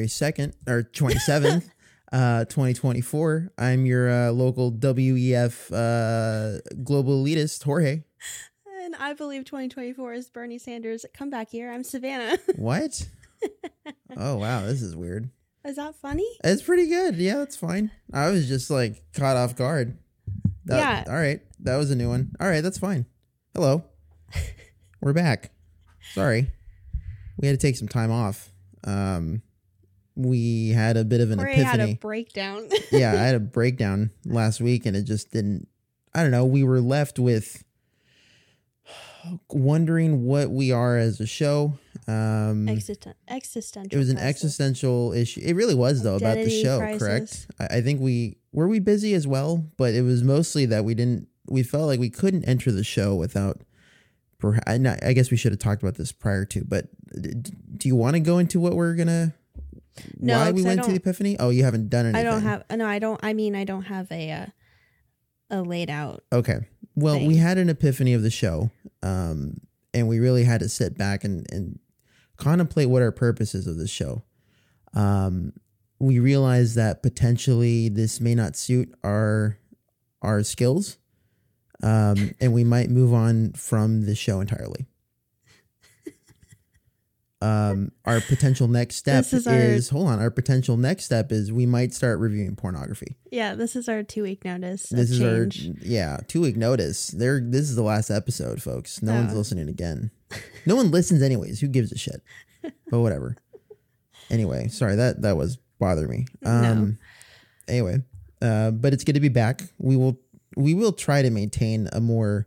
January 2nd or 27th, uh, 2024. I'm your uh, local WEF uh, global elitist, Jorge. And I believe 2024 is Bernie Sanders' comeback year. I'm Savannah. What? oh, wow. This is weird. is that funny? It's pretty good. Yeah, that's fine. I was just like caught off guard. That- Yeah. All right. That was a new one. All right. That's fine. Hello. We're back. Sorry. We had to take some time off. Um, we had a bit of an epiphany. had a breakdown. yeah, I had a breakdown last week and it just didn't I don't know, we were left with wondering what we are as a show. Um Existen- existential. it was an crisis. existential issue. It really was though about the show, crisis. correct? I, I think we were we busy as well, but it was mostly that we didn't we felt like we couldn't enter the show without I, I guess we should have talked about this prior to, but do you want to go into what we're gonna No, why we went to the epiphany? Oh, you haven't done anything. I don't have. No, I don't. I mean, I don't have a uh, a laid out. Okay. Well, we had an epiphany of the show, um, and we really had to sit back and, and contemplate what our purpose is of the show. Um, we realized that potentially this may not suit our our skills, um, and we might move on from the show entirely. Um, our potential next step This is is, our- hold on. Our potential next step is we might start reviewing pornography Yeah, this is our two week notice. this is change. our yeah two week notice there this is the last episode folks no one's Oh. listening again no one listens anyways who gives a shit but whatever anyway sorry that that was bothering me um anyway uh but it's good to be back we will we will try to maintain a more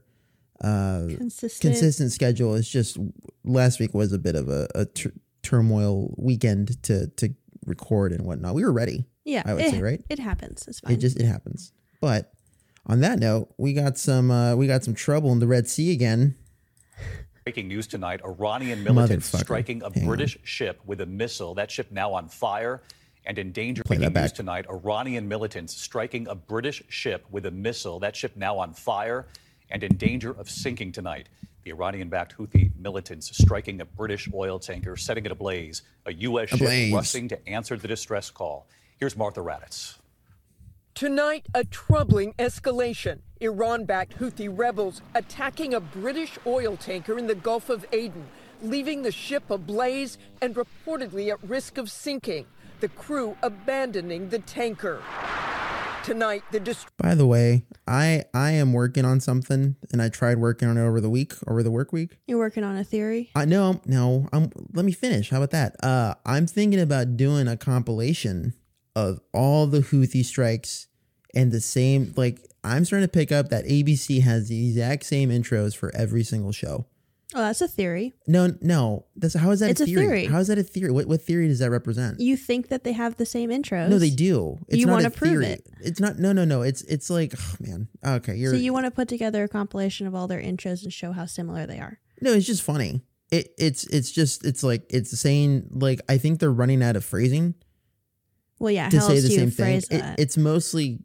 uh consistent. consistent schedule it's just last week was a bit of a, a tur- turmoil weekend to to record and whatnot we were ready Yeah, I would it, say, right? It happens. It's fine. it just it happens. But on that note, we got some uh, we got some trouble in the Red Sea again. Breaking news tonight Iranian militants striking a Hang on. British ship with a missile. That ship now on fire and in danger. Play that Breaking news back. tonight Iranian militants striking a British ship with a missile. That ship now on fire and in danger of sinking tonight. The Iranian backed Houthi militants striking a British oil tanker, setting it ablaze. A U.S. ship Ablaze. rushing to answer the distress call. Here's Martha Raddatz. Tonight, a troubling escalation. Iran backed Houthi rebels attacking a British oil tanker in the Gulf of Aden, leaving the ship ablaze and reportedly at risk of sinking. The crew abandoning the tanker. Tonight, the destroyer. By the way, I I am working on something, and I tried working on it over the week, over the work week. You're working on a theory. I no no. I'm let me finish. How about that? Uh, I'm thinking about doing a compilation of all the Houthi strikes and the same. Like I'm starting to pick up that ABC has the exact same intros for every single show. Oh, that's a theory. No, no. That's how is that It's a a theory? theory. How is that a theory? What what theory does that represent? You think that they have the same intros? No, they do. It's You wanna prove theory. it. It's not. No, no, no. It's it's like, oh, man. Okay, you're. So you want to put together a compilation of all their intros and show how similar they are. no, it's just funny. It it's it's just it's like it's saying like I think they're running out of phrasing Well, yeah. to how say the do same thing. phrase It, it's mostly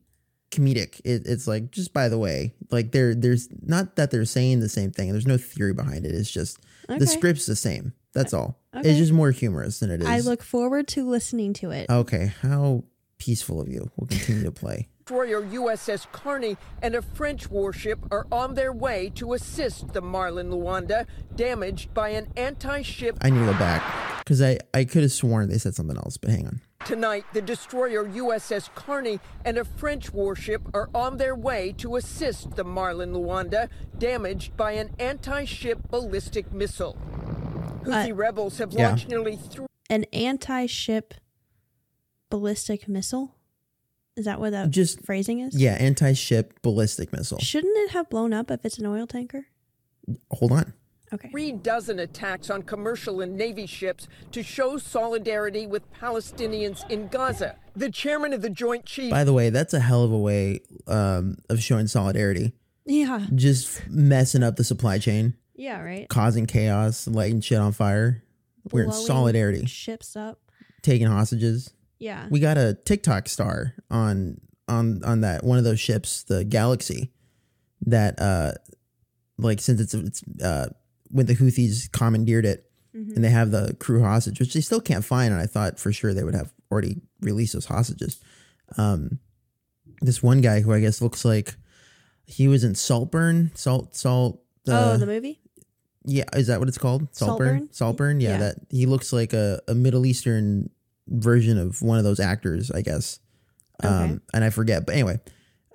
comedic. It, it's like just by the way, like there there's not that they're saying the same thing. There's no theory behind it. It's just Okay. the script's the same. That's all. Okay. It's just more humorous than it is. I look forward to listening to it. Okay, how peaceful of you. We'll continue to play. Destroyer USS Carney and a French warship are on their way to assist the Marlin Luanda, damaged by an anti ship I need to go back because I, I could have sworn they said something else, but hang on. Tonight, the destroyer USS Carney and a French warship are on their way to assist the Marlin Luanda, damaged by an anti ship ballistic missile. Houthi Uh, rebels have Yeah. launched nearly three. An anti-ship ballistic missile. Is that what that Just- phrasing is? Yeah, anti ship ballistic missile. Shouldn't it have blown up if it's an oil tanker? Hold on. Okay. Three dozen attacks on commercial and Navy ships to show solidarity with Palestinians in Gaza. The chairman of the Joint Chiefs By the way, that's a hell of a way um, of showing solidarity. Yeah. Just messing up the supply chain, Yeah. Right. causing chaos, lighting shit on fire. We're in solidarity, Ships up. taking hostages. Yeah. We got a TikTok star on on on that one of those ships, the Galaxy, that uh like since it's it's uh when the Houthis commandeered it, and they have the crew hostage, which they still can't find. And I thought for sure they would have already released those hostages. Um, this one guy who I guess looks like he was in Saltburn, Salt, Salt. oh, uh, the movie. yeah, is that what it's called? Saltburn. Saltburn? Yeah, Yeah. that he looks like a, a Middle Eastern version of one of those actors, I guess. Um, Okay. and I forget, but anyway,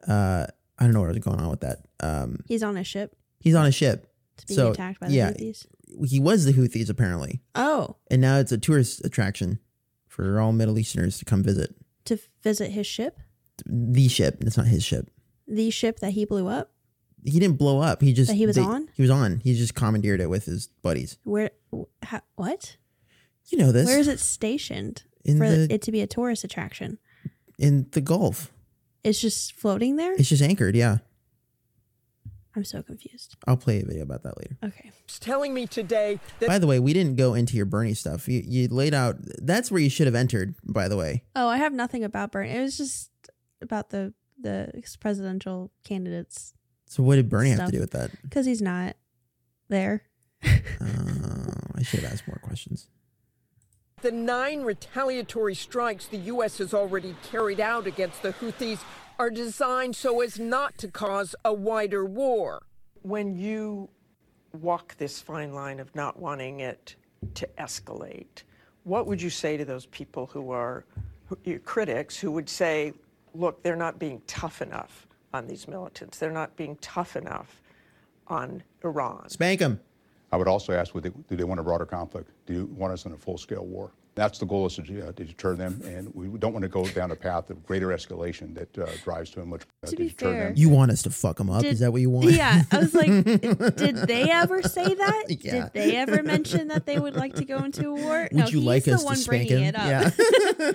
uh, I don't know what was going on with that. Um, He's on a ship. he's on a ship. It's being So, attacked by the yeah. Houthis. He was the Houthis apparently, Oh, and now it's a tourist attraction for all Middle Easterners to come visit to visit his ship, the ship. It's not his ship. the ship that he blew up. He didn't blow up. He just That he was on? He was on. He just commandeered it with his buddies. Where? wh- How, what? You know this Where is it stationed in for the it to be a tourist attraction? in the Gulf. It's just floating there. It's just anchored. Yeah, I'm so confused. I'll play a video about that later. Okay. is telling me today that By the way, we didn't go into your Bernie stuff. You, you laid out. That's where you should have entered. By the way, Oh, I have nothing about Bernie. It was just about the the presidential candidates so what did Bernie have to do with that? because he's not there. Uh, I should have asked more questions. the nine retaliatory strikes the U.S. has already carried out against the Houthis are designed so as not to cause a wider war. when you walk this fine line of not wanting it to escalate, what would you say to those people who are who, your critics who would say, look, they're not being tough enough on these militants, they're not being tough enough on Iran? Spank him. I would also ask, do they want a broader conflict? Do you want us in a full-scale war? That's the goal is to, uh, to deter them, and we don't want to go down a path of greater escalation that uh, drives to a much uh, To be deter fair- them. You want us to fuck them up? Did- Is that what you want? Yeah, I was like, did they ever say that? Yeah. Did they ever mention that they would like to go into a war? Would you he's like the us to one spank bringing him? it up.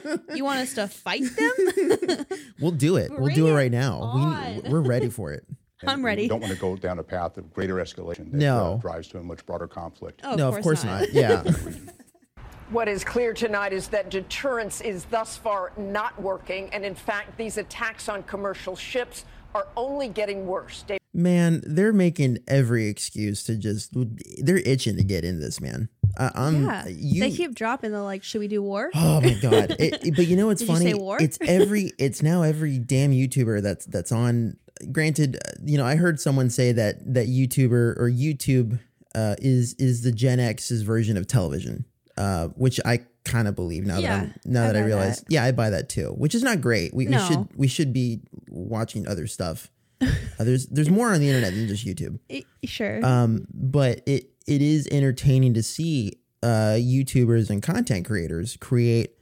Yeah. you want us to fight them? we'll do it. we'll do it it right now. on. We, we're ready for it. And I'm we ready. don't want to go down a path of greater escalation that No. uh, drives to a much broader conflict. Oh, no, of course not. Yeah. What is clear tonight is that deterrence is thus far not working, and in fact, these attacks on commercial ships are only getting worse. Dave- man, they're making every excuse to just. They're itching to get in this, man. I, I'm. yeah, You, they keep dropping the like. Should we do war? Oh my god! It, it- but you know what's Did you funny? say war? It's every. It's now every damn YouTuber that's that's on. Granted, uh, you know, I heard someone say that that YouTuber or YouTube uh, is is the Gen X's version of television, uh, which I kind of believe now that I'm now I that I realize. that. Yeah, I buy that too, which is not great. We, we should we should be watching other stuff. Uh, there's there's more on the internet than just YouTube. Eh, sure. Um, but it it is entertaining to see uh, YouTubers and content creators create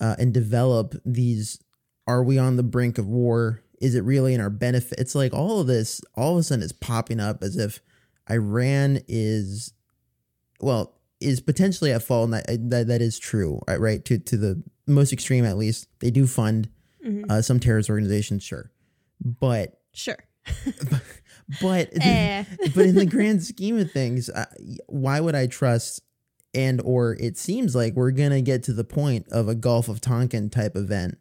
uh, and develop these. Are we on the brink of war? Is it really in our benefit? It's like all of this all of a sudden is popping up as if Iran is, well, is potentially at fault, and that that, that is true, right? Right to to the most extreme, at least they do fund Mhm. uh, some terrorist organizations, sure, but sure. but Eh. but in the grand scheme of things, uh, why would I trust? And or it seems like we're gonna get to the point of a Gulf of Tonkin type event.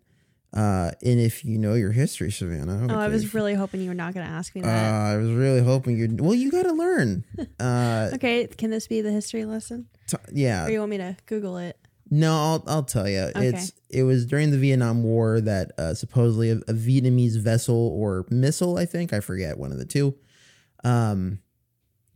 Uh, and if you know your history, Savannah, Oh, I was really hoping you were not going to ask me Uh, that. I was really hoping you'd. Well, you got to learn. Uh, okay, can this be the history lesson, t- yeah. or you want me to Google it? No, I'll I'll tell you. Okay. It's it was during the Vietnam War that uh, supposedly a, a Vietnamese vessel or missile, I think I forget one of the two, um,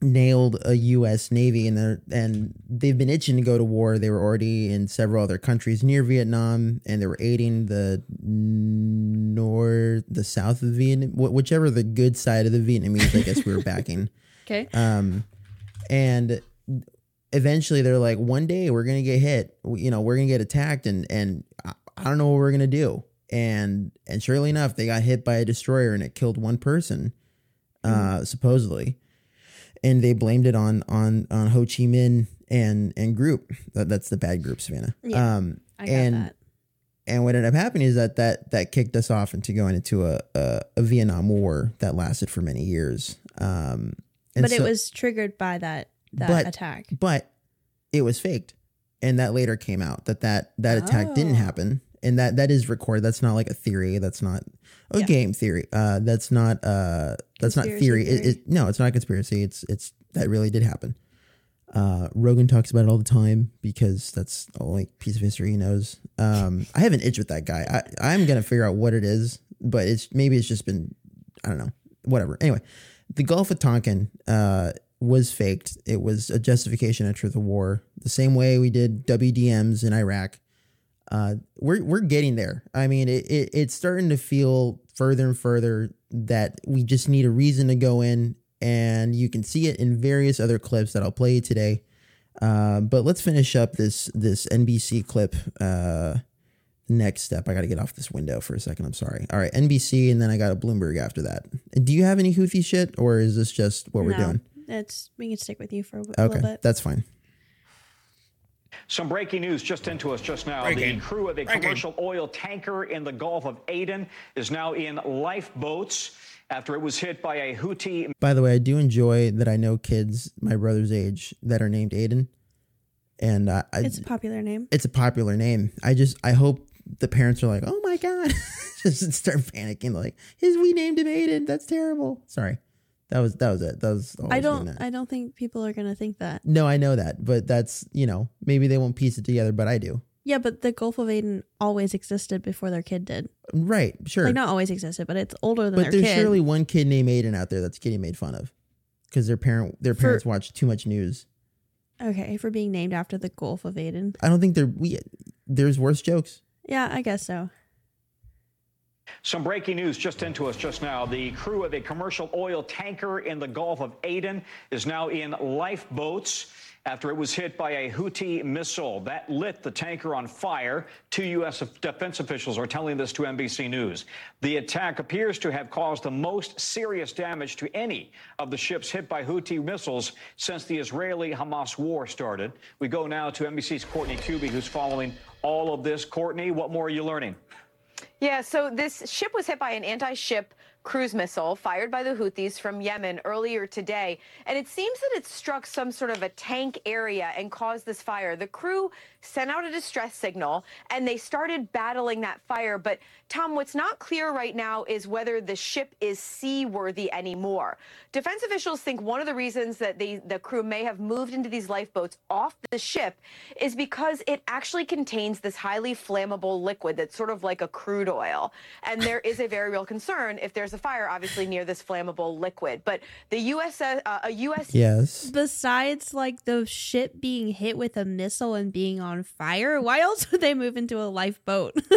nailed a U.S. Navy, and they're, and they've been itching to go to war. They were already in several other countries near Vietnam, and they were aiding the north, the south of Vietnam, whichever the good side of the Vietnamese. I guess we were backing. Okay. Um, and eventually they're like, one day we're gonna get hit. You know, we're gonna get attacked, and and I, I don't know what we're gonna do. And and surely enough, they got hit by a destroyer, and it killed one person, uh, supposedly. And they blamed it on on on Ho Chi Minh and and group. That, that's the bad group, Savannah. Yeah, um, I got and that. and what ended up happening is that that that kicked us off into going into a a, a Vietnam War that lasted for many years. Um, and But it was triggered by that that But- attack. but it was faked and that later came out that that that attack didn't Oh. happen and that that is recorded that's not like a theory that's not a Yeah. game theory uh that's not uh that's not Conspiracy theory, It- It, no it's not a conspiracy it's it's that really did happen Uh, Rogan talks about it all the time because that's the only piece of history he knows. Um, I have an itch with that guy. I, I'm gonna figure out what it is, but it's maybe it's just been I don't know, whatever. Anyway, the Gulf of Tonkin uh, was faked. It was a justification after the war, the same way we did WDMs in Iraq. Uh, we're we're getting there. I mean, it, it it's starting to feel further and further that we just need a reason to go in, and you can see it in various other clips that I'll play you today. Uh, but let's finish up this this NBC clip. Uh, next step, I got to get off this window for a second. I'm sorry. All right, NBC, and then I got a Bloomberg after that. Do you have any Houthi shit, or is this just what we're doing? It's we can stick with you for a, w- a Okay, little bit. that's fine. Some breaking news just into us just now. The crew of a commercial oil tanker in the Gulf of Aden is now in lifeboats after it was hit by a Houthi By the way, I do enjoy that I know kids my brother's age that are named Aden. and uh, I, It's a popular name. it's a popular name. I just I hope the parents are like, oh my god, just start panicking like, his we named him Aiden. That's terrible. Sorry, that was that was it. That was I don't. I don't think people are gonna think that. no, I know that, but that's you know maybe they won't piece it together, but I do. Yeah, but the Gulf of Aden always existed before their kid did. Right, sure. Like not always existed, but it's older than but there's kid. surely one kid named Aiden out there that's getting made fun of because their parent their For- parents watch too much news. okay, for being named after the Gulf of Aden. I don't think they're we. There's worse jokes. Yeah, I guess so. Some breaking news just into us just now. The crew of a commercial oil tanker in the Gulf of Aden is now in lifeboats after it was hit by a Houthi missile that lit the tanker on fire. Two U.S. defense officials are telling this to NBC News. The attack appears to have caused the most serious damage to any of the ships hit by Houthi missiles since the Israeli Hamas war started. We go now to NBC's Courtney Kube, who's following all of this. Courtney, what more are you learning? Yeah, so this ship was hit by an anti ship cruise missile fired by the Houthis from Yemen earlier today. And it seems that it struck some sort of a tank area and caused this fire. The crew sent out a distress signal and they started battling that fire. But, Tom, what's not clear right now is whether the ship is seaworthy anymore. Defense officials think one of the reasons that they, the crew may have moved into these lifeboats off the ship is because it actually contains this highly flammable liquid that's sort of like a crude oil. And there is a very real concern if there's a fire, obviously, near this flammable liquid. But the U.S. Uh, a U.S. Yes. Besides, like the ship being hit with a missile and being on fire, why else would they move into a lifeboat?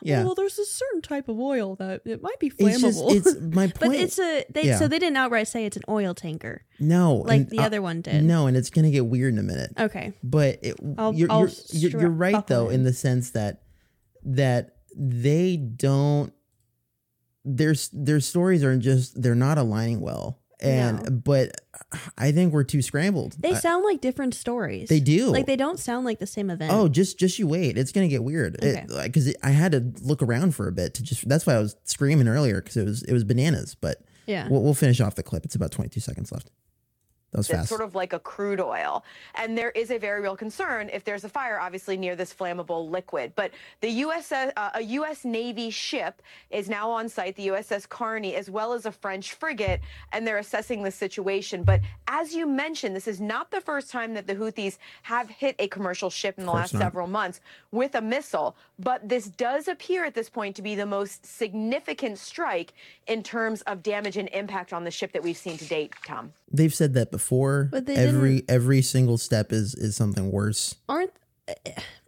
Yeah. Well, there's a certain type of oil that it might be It's flammable. just it's my point. but it's a they Yeah. so they didn't outright say it's an oil tanker. no like the uh, other one did. No, and it's gonna get weird in a minute. Okay. But it, I'll- you're, I'll you're, you're right though in. in the sense that that they don't their their stories are just they're not aligning well and No. but I think we're too scrambled. They sound like different stories. They do. Like they don't sound like the same event. Oh, just just you wait. It's gonna get weird. Okay. Because I had to look around for a bit to just. That's why I was screaming earlier because it was it was bananas. But Yeah. we'll, we'll finish off the clip. It's about twenty two seconds left. That was It's fast. sort of like a crude oil. And there is a very real concern if there's a fire, obviously, near this flammable liquid. But the US, uh, a U.S. Navy ship is now on site, the USS Carney, as well as a French frigate, and they're assessing the situation. But as you mentioned, this is not the first time that the Houthis have hit a commercial ship in the last not. several months with a missile. But this does appear at this point to be the most significant strike in terms of damage and impact on the ship that we've seen to date, Tom. They've said that before. But they every every single step is is something worse. Aren't eh,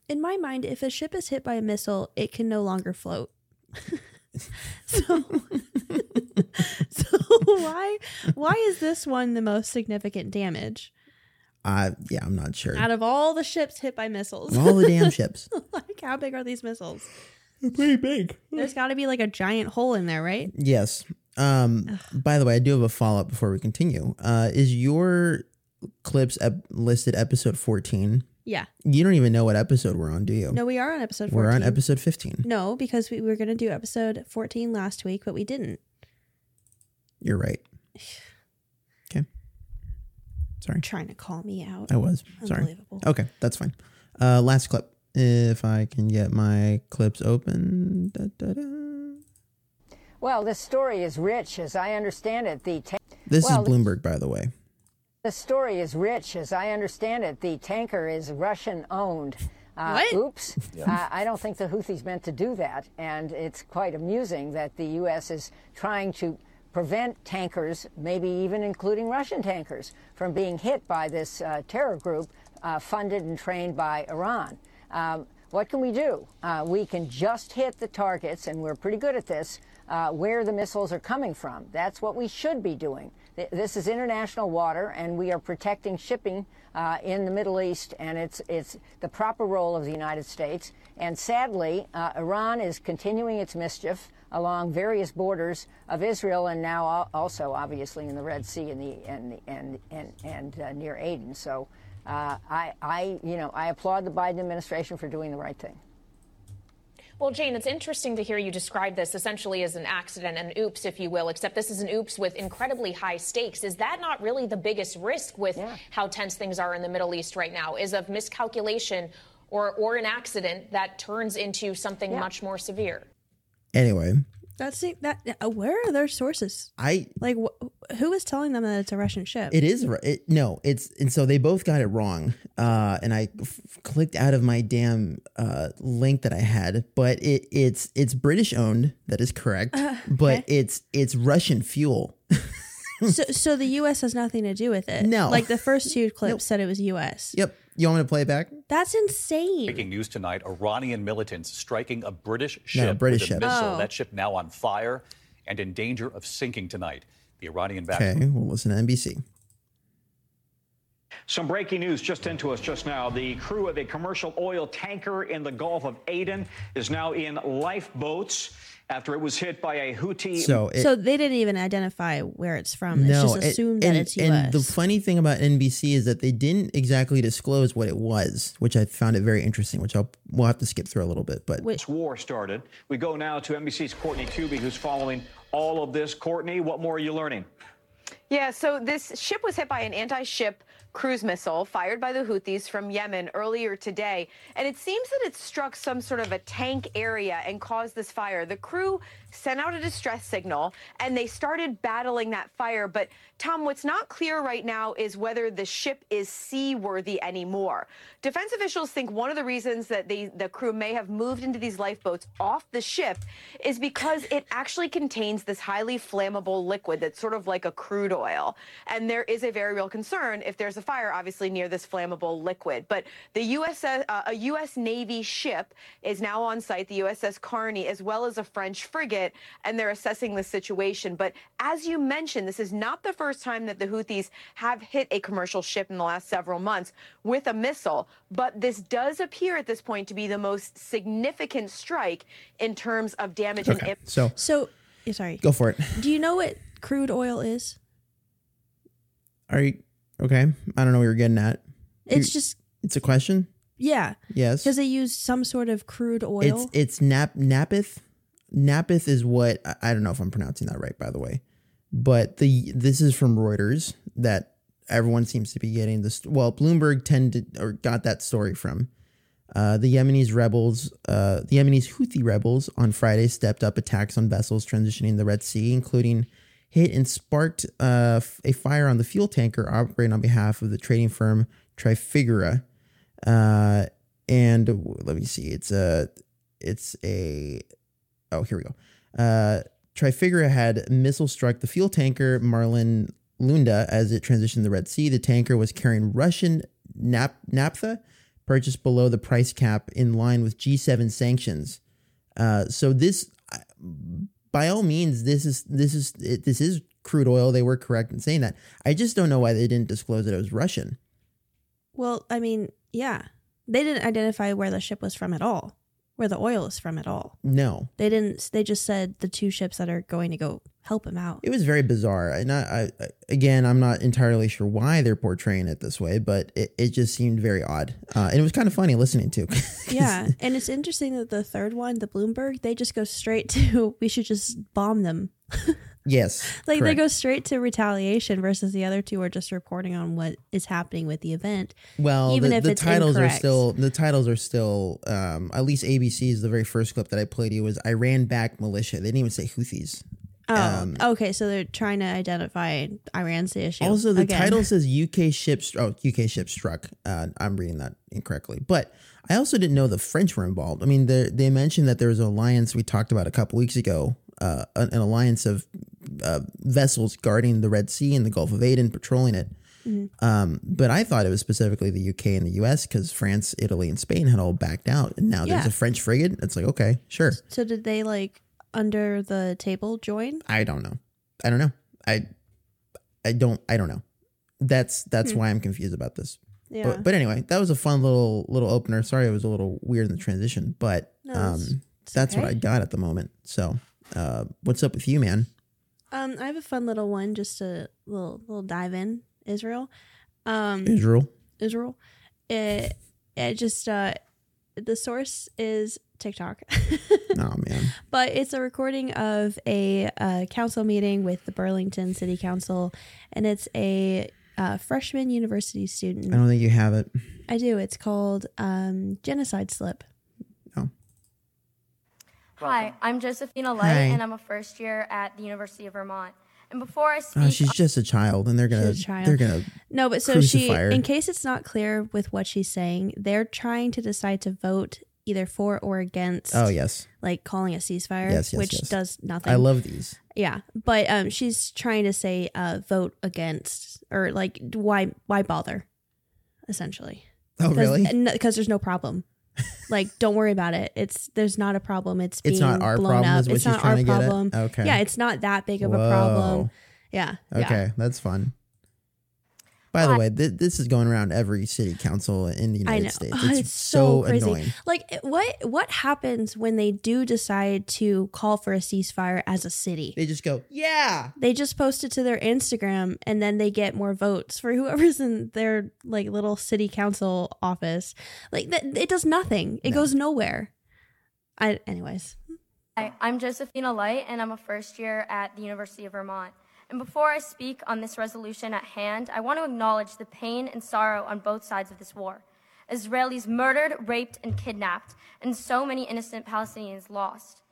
in my mind, if a ship is hit by a missile, it can no longer float. so, so why why is this one the most significant damage I yeah, I'm not sure. out of all the ships hit by missiles? All the damn ships. like how big are these missiles? They're pretty big. There's got to be like a giant hole in there, right? Yes. Um. By the way, I do have a follow up before we continue. Uh, is your clips ep- listed episode 14? Yeah. You don't even know what episode we're on, do you? No, we are on episode 14. We're on episode 15. No, because we were going to do episode 14 last week, but we didn't. You're right. Okay. Sorry. Trying to call me out. I was. Sorry. Unbelievable. Okay, that's fine. Uh, last clip. If I can get my clips open. Da, da, da. Well, this story is rich, as I understand it. The ta- This Well, is Bloomberg, by the way. The story is rich. As I understand it, the tanker is Russian owned. Uh, What? Oops. Uh, I don't think the Houthis meant to do that. And it's quite amusing that the U.S. is trying to prevent tankers, maybe even including Russian tankers, from being hit by this uh, terror group uh, funded and trained by Iran. Um, what can we do? Uh, we can just hit the targets, and we're pretty good at this, uh, where the missiles are coming from. That's what we should be doing. This is international water, and we are protecting shipping uh, in the Middle East, and it's it's the proper role of the United States. And sadly, uh, Iran is continuing its mischief along various borders of Israel, and now also obviously in the Red Sea and the and the- and and and uh, near Aden. So. Uh, I, I, you know, I applaud the Biden administration for doing the right thing. Well, Jane, it's interesting to hear you describe this essentially as an accident, an oops, if you will, except this is an oops with incredibly high stakes. Is that not really the biggest risk with how tense things are in the Middle East right now? Is of miscalculation or, or an accident that turns into something much more severe? Anyway, That's that. uh, Where are their sources? I Like, wh- who is telling them that it's a Russian ship? It is. It, no, it's and so they both got it wrong. Uh, and I f- clicked out of my damn uh, link that I had, but it it's it's British owned. That is correct. Uh, But it's it's Russian fuel. so, so the U.S. has nothing to do with it. No. like the first two clips said it was U.S. Yep. You want me to play it back? That's insane. Breaking news tonight Iranian militants striking a British ship a British with a ship. missile. Oh. That ship now on fire and in danger of sinking tonight. The Iranian backed Okay, we'll listen to NBC. Some breaking news just into us just now. The crew of a commercial oil tanker in the Gulf of Aden is now in lifeboats after it was hit by a Houthi. So it, so they didn't even identify where it's from. It's just it- assumed and, that it's U.S. And the funny thing about NBC is that they didn't exactly disclose what it was, which I found it very interesting. Which I'll we'll have to skip through a little bit, but This war started. We go now to NBC's Courtney Kube, who's following all of this. Courtney, what more are you learning? Yeah, so this ship was hit by an anti ship cruise missile fired by the Houthis from Yemen earlier today. And it seems that it struck some sort of a tank area and caused this fire. The crew sent out a distress signal and they started battling that fire. But, Tom, what's not clear right now is whether the ship is seaworthy anymore. Defense officials think one of the reasons that they, the crew may have moved into these lifeboats off the ship is because it actually contains this highly flammable liquid that's sort of like a crude oil. And there is a very real concern if there's a fire, obviously, near this flammable liquid. But the U.S. Uh, a U.S. Navy ship is now on site, the USS Carney, as well as a French frigate, and they're assessing the situation. But as you mentioned, this is not the first time that the Houthis have hit a commercial ship in the last several months with a missile. But this does appear at this point to be the most significant strike in terms of damage and okay. impact. So so, yeah, sorry. go for it. Do you know what crude oil is? Are you okay? I don't know what you're getting at. It's You- just It's a question. yeah, Yes. because they used some sort of crude oil. It's it's nap napith. Napith is what I- don't know if I'm pronouncing that right, by the way. But the this is from Reuters that everyone seems to be getting this. Well, Bloomberg tended or got that story from. Uh, the Yemenis rebels, uh, the Yemenis Houthi rebels on Friday stepped up attacks on vessels transitioning the Red Sea, including hit and sparked uh, a fire on the fuel tanker operating on behalf of the trading firm Trafigura. Uh, and let me see, it's a, it's a, oh here we go. Uh, Trafigura had missile struck the fuel tanker Marlin Lunda as it transitioned the Red Sea. The tanker was carrying Russian nap- naphtha purchased below the price cap in line with G7 sanctions. Uh, so this, by all means, this is this is it, this is crude oil. They were correct in saying that. I just don't know why they didn't disclose that it was Russian. well, I mean, yeah, they didn't identify where the ship was from at all, where the oil is from at all. No, They didn't. They just said the two ships that are going to go help him out. it was very bizarre. And I, I again, I'm not entirely sure why they're portraying it this way, but it, it just seemed very odd. Uh, and it was kind of funny listening to. yeah, and it's interesting that the third one, the Bloomberg, they just go straight to we should just bomb them. yes. Like they go straight to retaliation versus the other two are just reporting on what is happening with the event. Well, even the, if the it's titles incorrect. are still the titles are still um, at least ABC's the very first clip that I played you was Iran backed militia. They didn't even say Houthis. Oh, Um, okay. So they're trying to identify Iran's the issue. Also, the again. title says UK ship. Oh, UK ship struck. Uh, I'm reading that incorrectly, but I also didn't know the French were involved. I mean, they they mentioned that there was an alliance we talked about a couple weeks ago, uh, an, an alliance of uh, vessels guarding the Red Sea and the Gulf of Aden, patrolling it. Mm-hmm. Um, but I thought it was specifically the UK and the US because France, Italy, and Spain had all backed out, and now there's a French frigate. It's like okay, sure. So did they like under the table join? I don't know. I don't know. I I don't I don't know. That's that's Hmm. why I'm confused about this. Yeah. But, but anyway, that was a fun little little opener. Sorry it was a little weird in the transition, but No, um that's what. I got at the moment. So, uh what's up with you, man? Um, I have a fun little one, just a little little dive in Israel. Um, Israel. Israel. It it just uh, the source is TikTok, Oh man. but it's a recording of a uh, council meeting with the Burlington City Council, and it's a uh, freshman university student. I don't think you have it. I do. It's called um, genocide slip. Hi, I'm Josephina Light, Hi. and I'm a first year at the University of Vermont. And before I speak, Oh, she's just a child and they're gonna She's a child. they're gonna No, but so she, her. in case it's not clear with what she's saying, they're trying to decide to vote either for or against. Oh, yes. like calling a ceasefire, Yes, yes, which yes. does nothing. I love these. Yeah, but um, she's trying to say uh, vote against or like why why bother, essentially. Oh, really? Because there's no problem. Like, don't worry about it. It's there's not a problem. It's It's being not our blown problem up. it's not our problem. Okay. Yeah, it's not that big of a problem. Yeah. yeah. Okay, that's fun. By the way, th- this is going around every city council in the United I know. States. Oh, It's, so, annoying. Like what what happens when they do decide to call for a ceasefire as a city? They just go, "Yeah." They just post it to their Instagram and then they get more votes for whoever's in their like little city council office. Like that it does nothing. It goes nowhere. I anyways. Hi, I'm Josephina Light, and I'm a first year at the University of Vermont. And before I speak on this resolution at hand, I want to acknowledge the pain and sorrow on both sides of this war. Israelis murdered, raped, and kidnapped, and so many innocent Palestinians lost.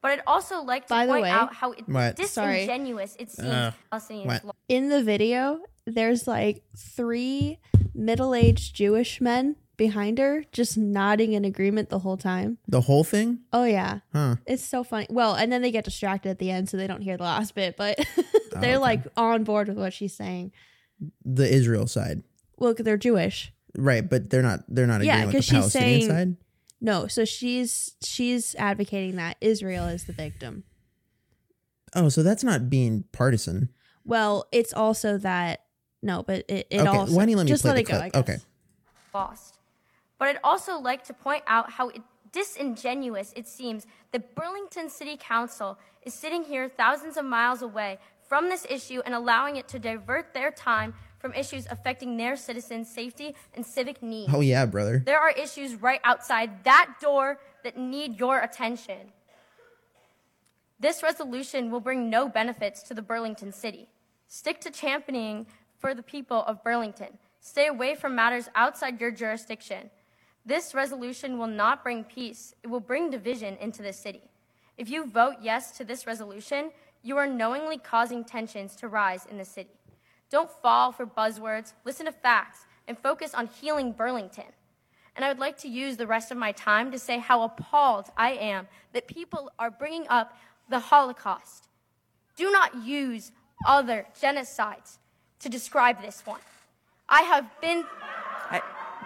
But I'd also like to By the point way- out how it- What? Sorry. disingenuous it seems Uh, Palestinians what? lost. In the video, there's like three middle-aged Jewish men behind her just nodding in agreement the whole time. The whole thing? Oh yeah. Huh. It's so funny. Well, and then they get distracted at the end so they don't hear the last bit, but Oh, they're like on board with what she's saying. The Israel side. Well, they're Jewish. Right, but they're not they're not yeah, agreeing with because the she's Palestinian saying side. no. So she's she's advocating that Israel is the victim. Oh, so that's not being partisan. Well, it's also that no, but it, it okay, also why don't you let me just play let the it go. clip? I guess. Okay. lost. But I'd also like to point out how it, disingenuous it seems that Burlington City Council is sitting here thousands of miles away from this issue and allowing it to divert their time from issues affecting their citizens' safety and civic needs. Oh yeah, brother. There are issues right outside that door that need your attention. This resolution will bring no benefits to the Burlington City. Stick to championing for the people of Burlington. Stay away from matters outside your jurisdiction. This resolution will not bring peace, it will bring division into the city. If you vote yes to this resolution, you are knowingly causing tensions to rise in the city. Don't fall for buzzwords, listen to facts, and focus on healing Burlington. And I would like to use the rest of my time to say how appalled I am that people are bringing up the Holocaust. Do not use other genocides to describe this one. I have been.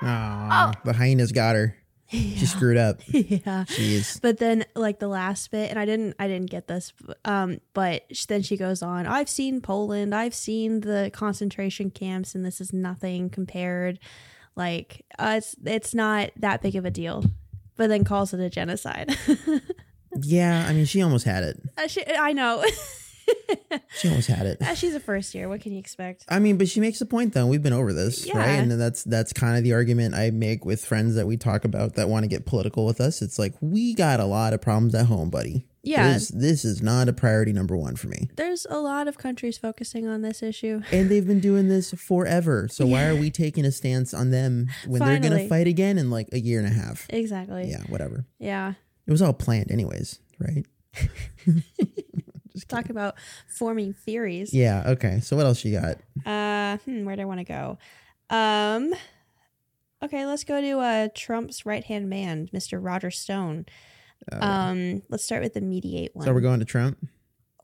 Aw, the hyenas got her. She screwed up. yeah. Jeez. But then like the last bit and I didn't I didn't get this um but then she goes on, I've seen Poland, I've seen the concentration camps and this is nothing compared like uh, it's it's not that big of a deal. But then calls it a genocide. Yeah, I mean, she almost had it. Uh, she, I know. She almost had it. Uh, She's a first year. What can you expect? I mean, but she makes a point though. We've been over this, right? And that's that's kind of the argument I make with friends that we talk about that want to get political with us. It's like we got a lot of problems at home, buddy. Yeah. This, this is not a priority number one for me. There's a lot of countries focusing on this issue. And they've been doing this forever. So why are we taking a stance on them when they're going to fight again in like a year and a half? Exactly. Yeah, whatever. Yeah. It was all planned anyways, right? Talk about forming theories. Yeah. Okay. So what else you got? Uh, hmm, where do I want to go? Um, okay, let's go to uh Trump's right hand man, Mr. Roger Stone. Um, let's start with the Mediaite one. So we're going to Trump.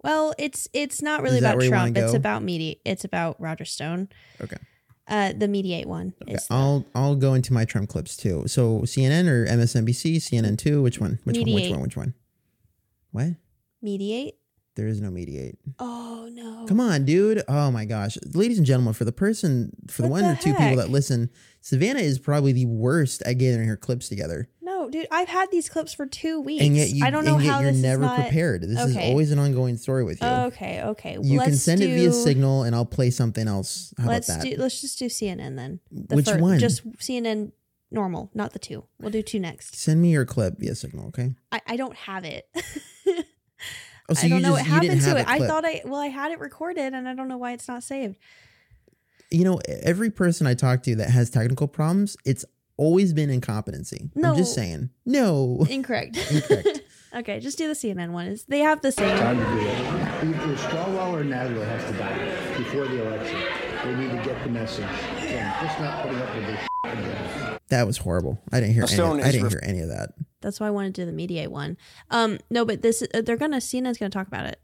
Well, it's it's not really about where you wanna Trump. It's about Mediaite. It's about Roger Stone. Okay. Uh, the Mediaite one Okay, I'll I'll go into my Trump clips too. So CNN or MSNBC, CNN two, which one? Which one? Which Mediaite. one? Which one? What? Mediaite. There is no Mediaite. Oh no! Come on, dude. Oh my gosh. Ladies and gentlemen, for the person for the one the or two people that listen, Savannah is probably the worst at gathering her clips together. No, dude, I've had these clips for two weeks. And yet you I don't know how you're this never not... prepared. This is always an ongoing story with you. Okay, okay. you can send it via signal and I'll play something else. How let's about that? do. Let's just do CNN then. The Which one? Just CNN normal, not the two. We'll do two next. Send me your clip via signal, okay? I, I don't have it. Oh, so I don't know just what happened to a it. I thought I well I had it recorded and I don't know why it's not saved. you know, every person I talk to that has technical problems, it's always been incompetency. I'm just saying. No. Incorrect. Incorrect. okay, just do the CNN one. It's, they have the same. Time to do it. Either Swalwell or Nadler has to die before the election. They need to get the message. Again, just not putting up with this again. That was horrible. I didn't hear any, Stone I is didn't ref- hear any of that. That's why I wanted to do the Mediaite one. Um, no, but this uh, they're gonna CNN's gonna talk about it.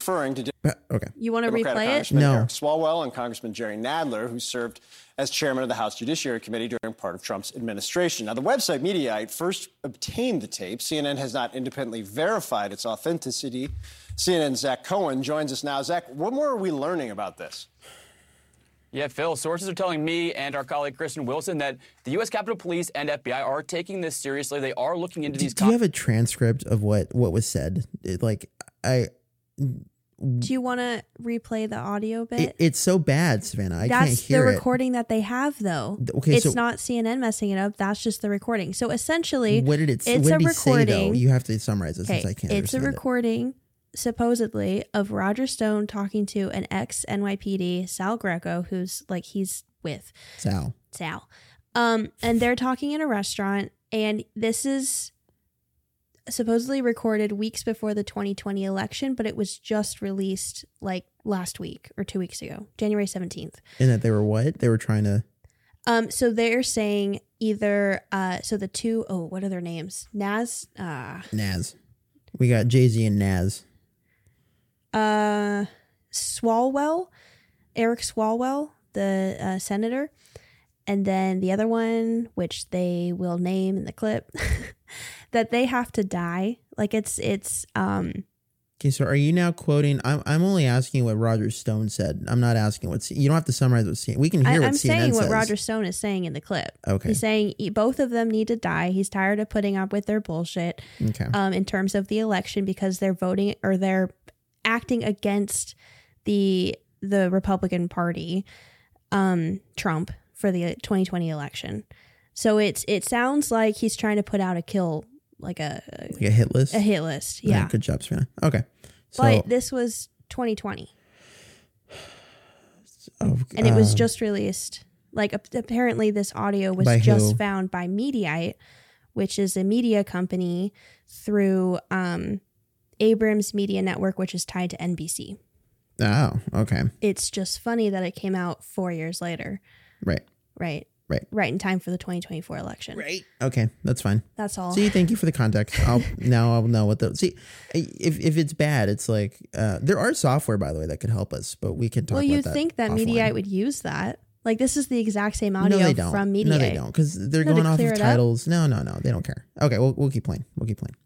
referring to okay. You want to replay it? No. Eric Swalwell and Congressman Jerry Nadler, who served as chairman of the House Judiciary Committee during part of Trump's administration. Now, the website Mediaite first obtained the tape. CNN has not independently verified its authenticity. CNN's Zach Cohen joins us now. Zach, what more are we learning about this? Yeah, Phil, sources are telling me and our colleague Kristen Wilson that the U.S. Capitol Police and FBI are taking this seriously. They are looking into these. Do you have a transcript of what what was said? It, like I Do you want to replay the audio bit? it, it's so bad, Savannah. I That's can't the hear it. recording that they have, though. Okay, it's so- not CNN messing it up. That's just the recording. So essentially, What did it It's what a did he say recording. though? You have to summarize it since I can't it's a understand it. recording supposedly of Roger Stone talking to an ex NYPD Sal Greco, who's like he's with Sal. Sal. Um, and they're talking in a restaurant, and this is supposedly recorded weeks before the 2020 election, but it was just released like last week or two weeks ago, January 17th. And that they were what? They were trying to Um, so they're saying either uh so the two oh what are their names? Naz uh Naz. We got Jay Z and Naz. Uh Swalwell, Eric Swalwell, the uh, senator, and then the other one, which they will name in the clip, that they have to die. Like it's it's um Okay, so are you now quoting? I'm I'm only asking what Roger Stone said. I'm not asking what you don't have to summarize what C- we can I, hear what I'm CNN saying what says. Roger Stone is saying in the clip. Okay. he's saying both of them need to die. He's tired of putting up with their bullshit. Okay. Um, in terms of the election because they're voting or they're acting against the the Republican Party, um, Trump for the 2020 election. So it's it sounds like he's trying to put out a kill like a Like a hit list. a hit list. All right, Yeah, good job, Savannah. Okay. So but this was 2020. oh, and it was uh, just released. Like apparently, this audio was just who? found by Mediaite, which is a media company through um, Abrams Media Network, which is tied to NBC. Oh, okay. It's just funny that it came out four years later, Right. right? Right. Right in time for the 2024 election. Right. Okay, that's fine. That's all. See, thank you for the context. I'll now I'll know what the see. If if it's bad, it's like uh, there are software by the way that could help us, but we can talk. well, about you'd think that offline. Mediaite would use that. Like this is the exact same audio no, they don't. from Mediaite. No, they don't because they're No, to going off clear of it up? titles. No, no, no, they don't care. Okay, we'll we'll keep playing. We'll keep playing.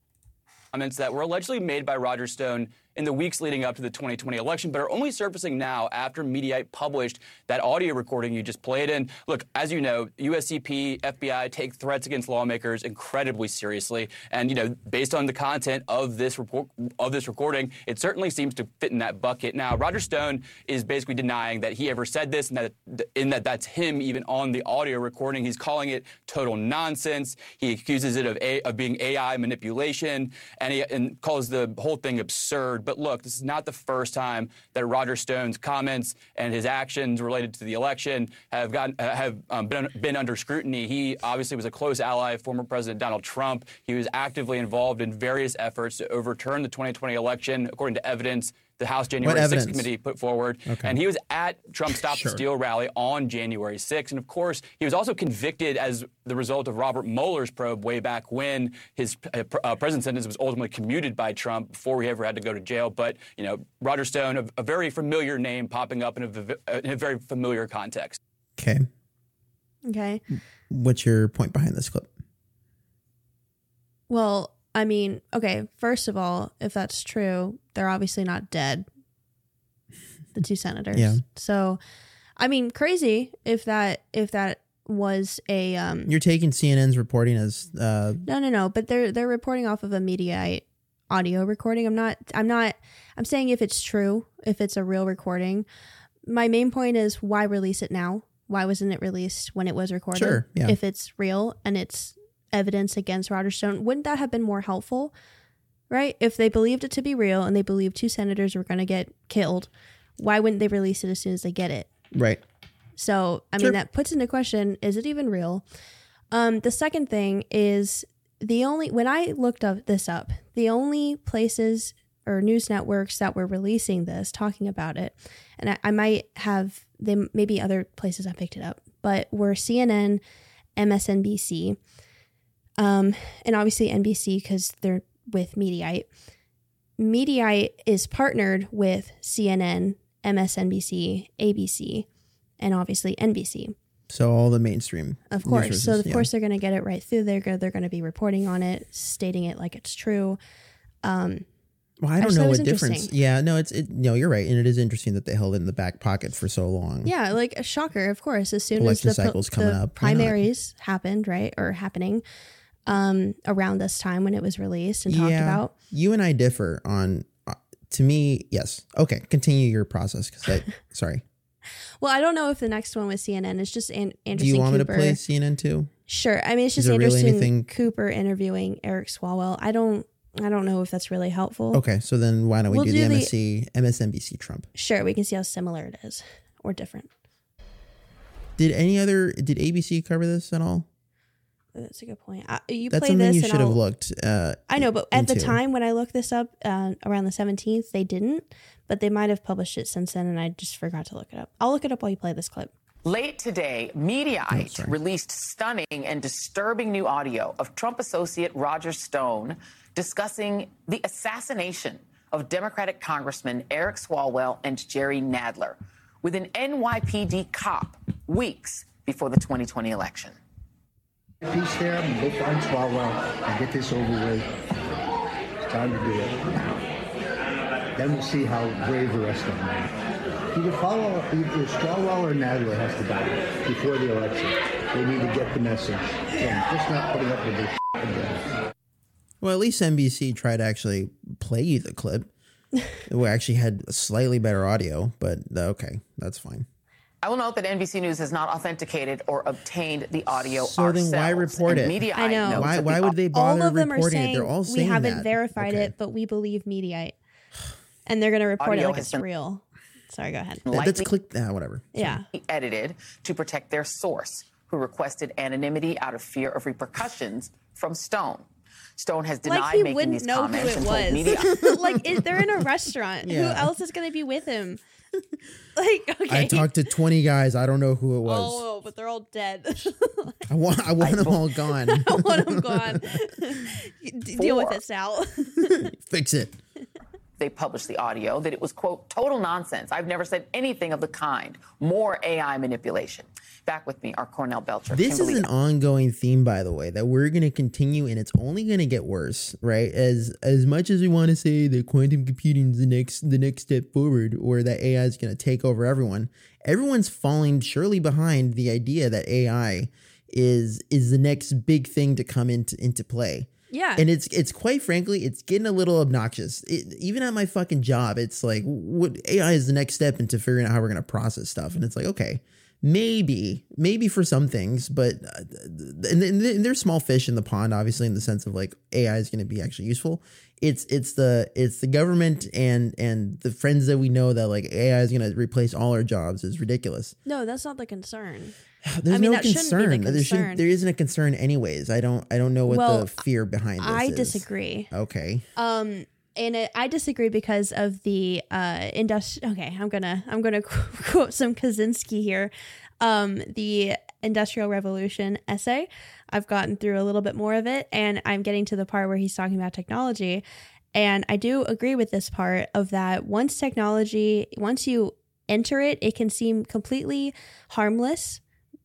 Comments that were allegedly made by Roger Stone in the weeks leading up to the 2020 election, but are only surfacing now after Mediaite published that audio recording you just played. And look, as you know, USCP, FBI take threats against lawmakers incredibly seriously. And you know, based on the content of this report of this recording, it certainly seems to fit in that bucket. Now, Roger Stone is basically denying that he ever said this, and that in that that's him even on the audio recording. He's calling it total nonsense. He accuses it of a, of being AI manipulation, and he and calls the whole thing absurd. But look, this is not the first time that Roger Stone's comments and his actions related to the election have gotten uh, have um, been, been under scrutiny. He obviously was a close ally of former President Donald Trump. He was actively involved in various efforts to overturn the 2020 election, according to evidence the House January 6th evidence? committee put forward. Okay. And he was at Trump's Stop Sure. the Steal rally on January 6th. And of course, he was also convicted as the result of Robert Mueller's probe way back when his uh, uh, prison sentence was ultimately commuted by Trump before he ever had to go to jail. But, you know, Roger Stone, a, a very familiar name popping up in a, v- uh, in a very familiar context. Okay. Okay. What's your point behind this clip? Well, I mean, okay, first of all, if that's true, they're obviously not dead. The two senators. Yeah. So, I mean, crazy if that if that was a um You're taking CNN's reporting as uh, No, no, no, but they're they're reporting off of a Mediaite audio recording. I'm not I'm not I'm saying if it's true, if it's a real recording. My main point is why release it now? Why wasn't it released when it was recorded? Sure, yeah. If it's real and it's evidence against Roger Stone, wouldn't that have been more helpful? Right? If they believed it to be real and they believed two senators were going to get killed, why wouldn't they release it as soon as they get it? right. So, I Sure. mean, that puts into question is it even real? Um, the second thing is the only, when I looked up this up, the only places or news networks that were releasing this, talking about it, and I, I might have them, maybe other places I picked it up, but were CNN, MSNBC, um, and obviously NBC because they're with Mediaite. Mediaite is partnered with CNN, MSNBC, ABC, and obviously NBC. So all the mainstream. Of course. sources, So of yeah. course they're going to get it right through. They're go- they're going to be reporting on it, stating it like it's true. Um, Well, I don't thought know what difference. Yeah, no, it's it. No, you're right, and it is interesting that they held it in the back pocket for so long. Yeah, like a shocker. Of course, as soon Election as the, cycle's the coming up, primaries happened, right, or happening um, around this time when it was released and talked about. You and I differ on. Uh, to me, yes. Okay, continue your process because I. sorry. Well, I don't know if the next one with CNN is just an- Anderson Do you want Cooper. me to play CNN too? Sure. I mean, it's just there really anything- Cooper interviewing Eric Swalwell. I don't. I don't know if that's really helpful. Okay, so then why don't we We'll do, do the the- MSNBC Trump? Sure, we can see how similar it is or different. Did any other? Did ABC cover this at all? That's a good point. I, you That's play something this you and should have I'll- looked. Uh, I know, but at the time when I looked this up uh, around the 17th, they didn't, but they might have published it since then, and I just forgot to look it up. I'll look it up while you play this clip. Late today, Mediaite released stunning and disturbing new audio of Trump associate Roger Stone discussing the assassination of Democratic Congressman Eric Swalwell and Jerry Nadler with an NYPD cop weeks before the 2020 election. Peace there, I'm gonna go find Swalwell and get this over with. It's time to do it. Then we'll see how brave the rest of them are. Either follow, either Swalwell or Nadler has to die before the election. They need to get the message. And just not putting up with this again. Well, at least NBC tried to actually play you the clip. we actually had slightly better audio, but uh, okay, that's fine. I will note that NBC News has not authenticated or obtained the audio So ourselves. then why report And it? Mediaite I know. notes Why- that why the would they all of them are reporting it? saying They're all saying we haven't that. verified Okay. it, but we believe Mediaite, and they're going to report Audio it like has it's been- real. Sorry, go ahead. That- That's Likely- click. Ah, whatever. Yeah. edited to protect their source, who requested anonymity out of fear of repercussions from Stone. Stone has denied Like he making wouldn't these know who comments it and told media. was. like is, they're in a restaurant. Yeah. Who else is going to be with him? like okay. I talked to twenty guys. I don't know who it was. Oh, but they're all dead. I want. I want them all gone. I want them gone. Deal with this Sal. Fix it. They published the audio that it was, quote, total nonsense. I've never said anything of the kind. More AI manipulation. Back with me, our Cornell Belcher. This is an ongoing theme, by the way, that we're going to continue, and it's only going to get worse, right? As as much as we want to say that quantum computing is the next the next step forward, or that AI is going to take over everyone, everyone's falling surely behind the idea that AI is is the next big thing to come into into play. Yeah. and it's it's quite frankly, it's getting a little obnoxious. It, even at my fucking job, it's like what AI is the next step into figuring out how we're going to process stuff, and it's like okay. maybe maybe for some things but uh, and, and, and there's small fish in the pond obviously in the sense of like ai is going to be actually useful it's it's the it's the government and and the friends that we know that like ai is going to replace all our jobs is ridiculous No, that's not the concern. there's I mean, no shouldn't the concern. There, there isn't a concern anyways i don't i don't know what Well, the fear behind this I is. disagree. okay Um, and it, I disagree because of the uh industri Okay, I'm gonna I'm gonna quote some Kaczynski here. Um, the Industrial Revolution essay. I've gotten through a little bit more of it, and I'm getting to the part where he's talking about technology. And I do agree with this part of that. Once technology, once you enter it, it can seem completely harmless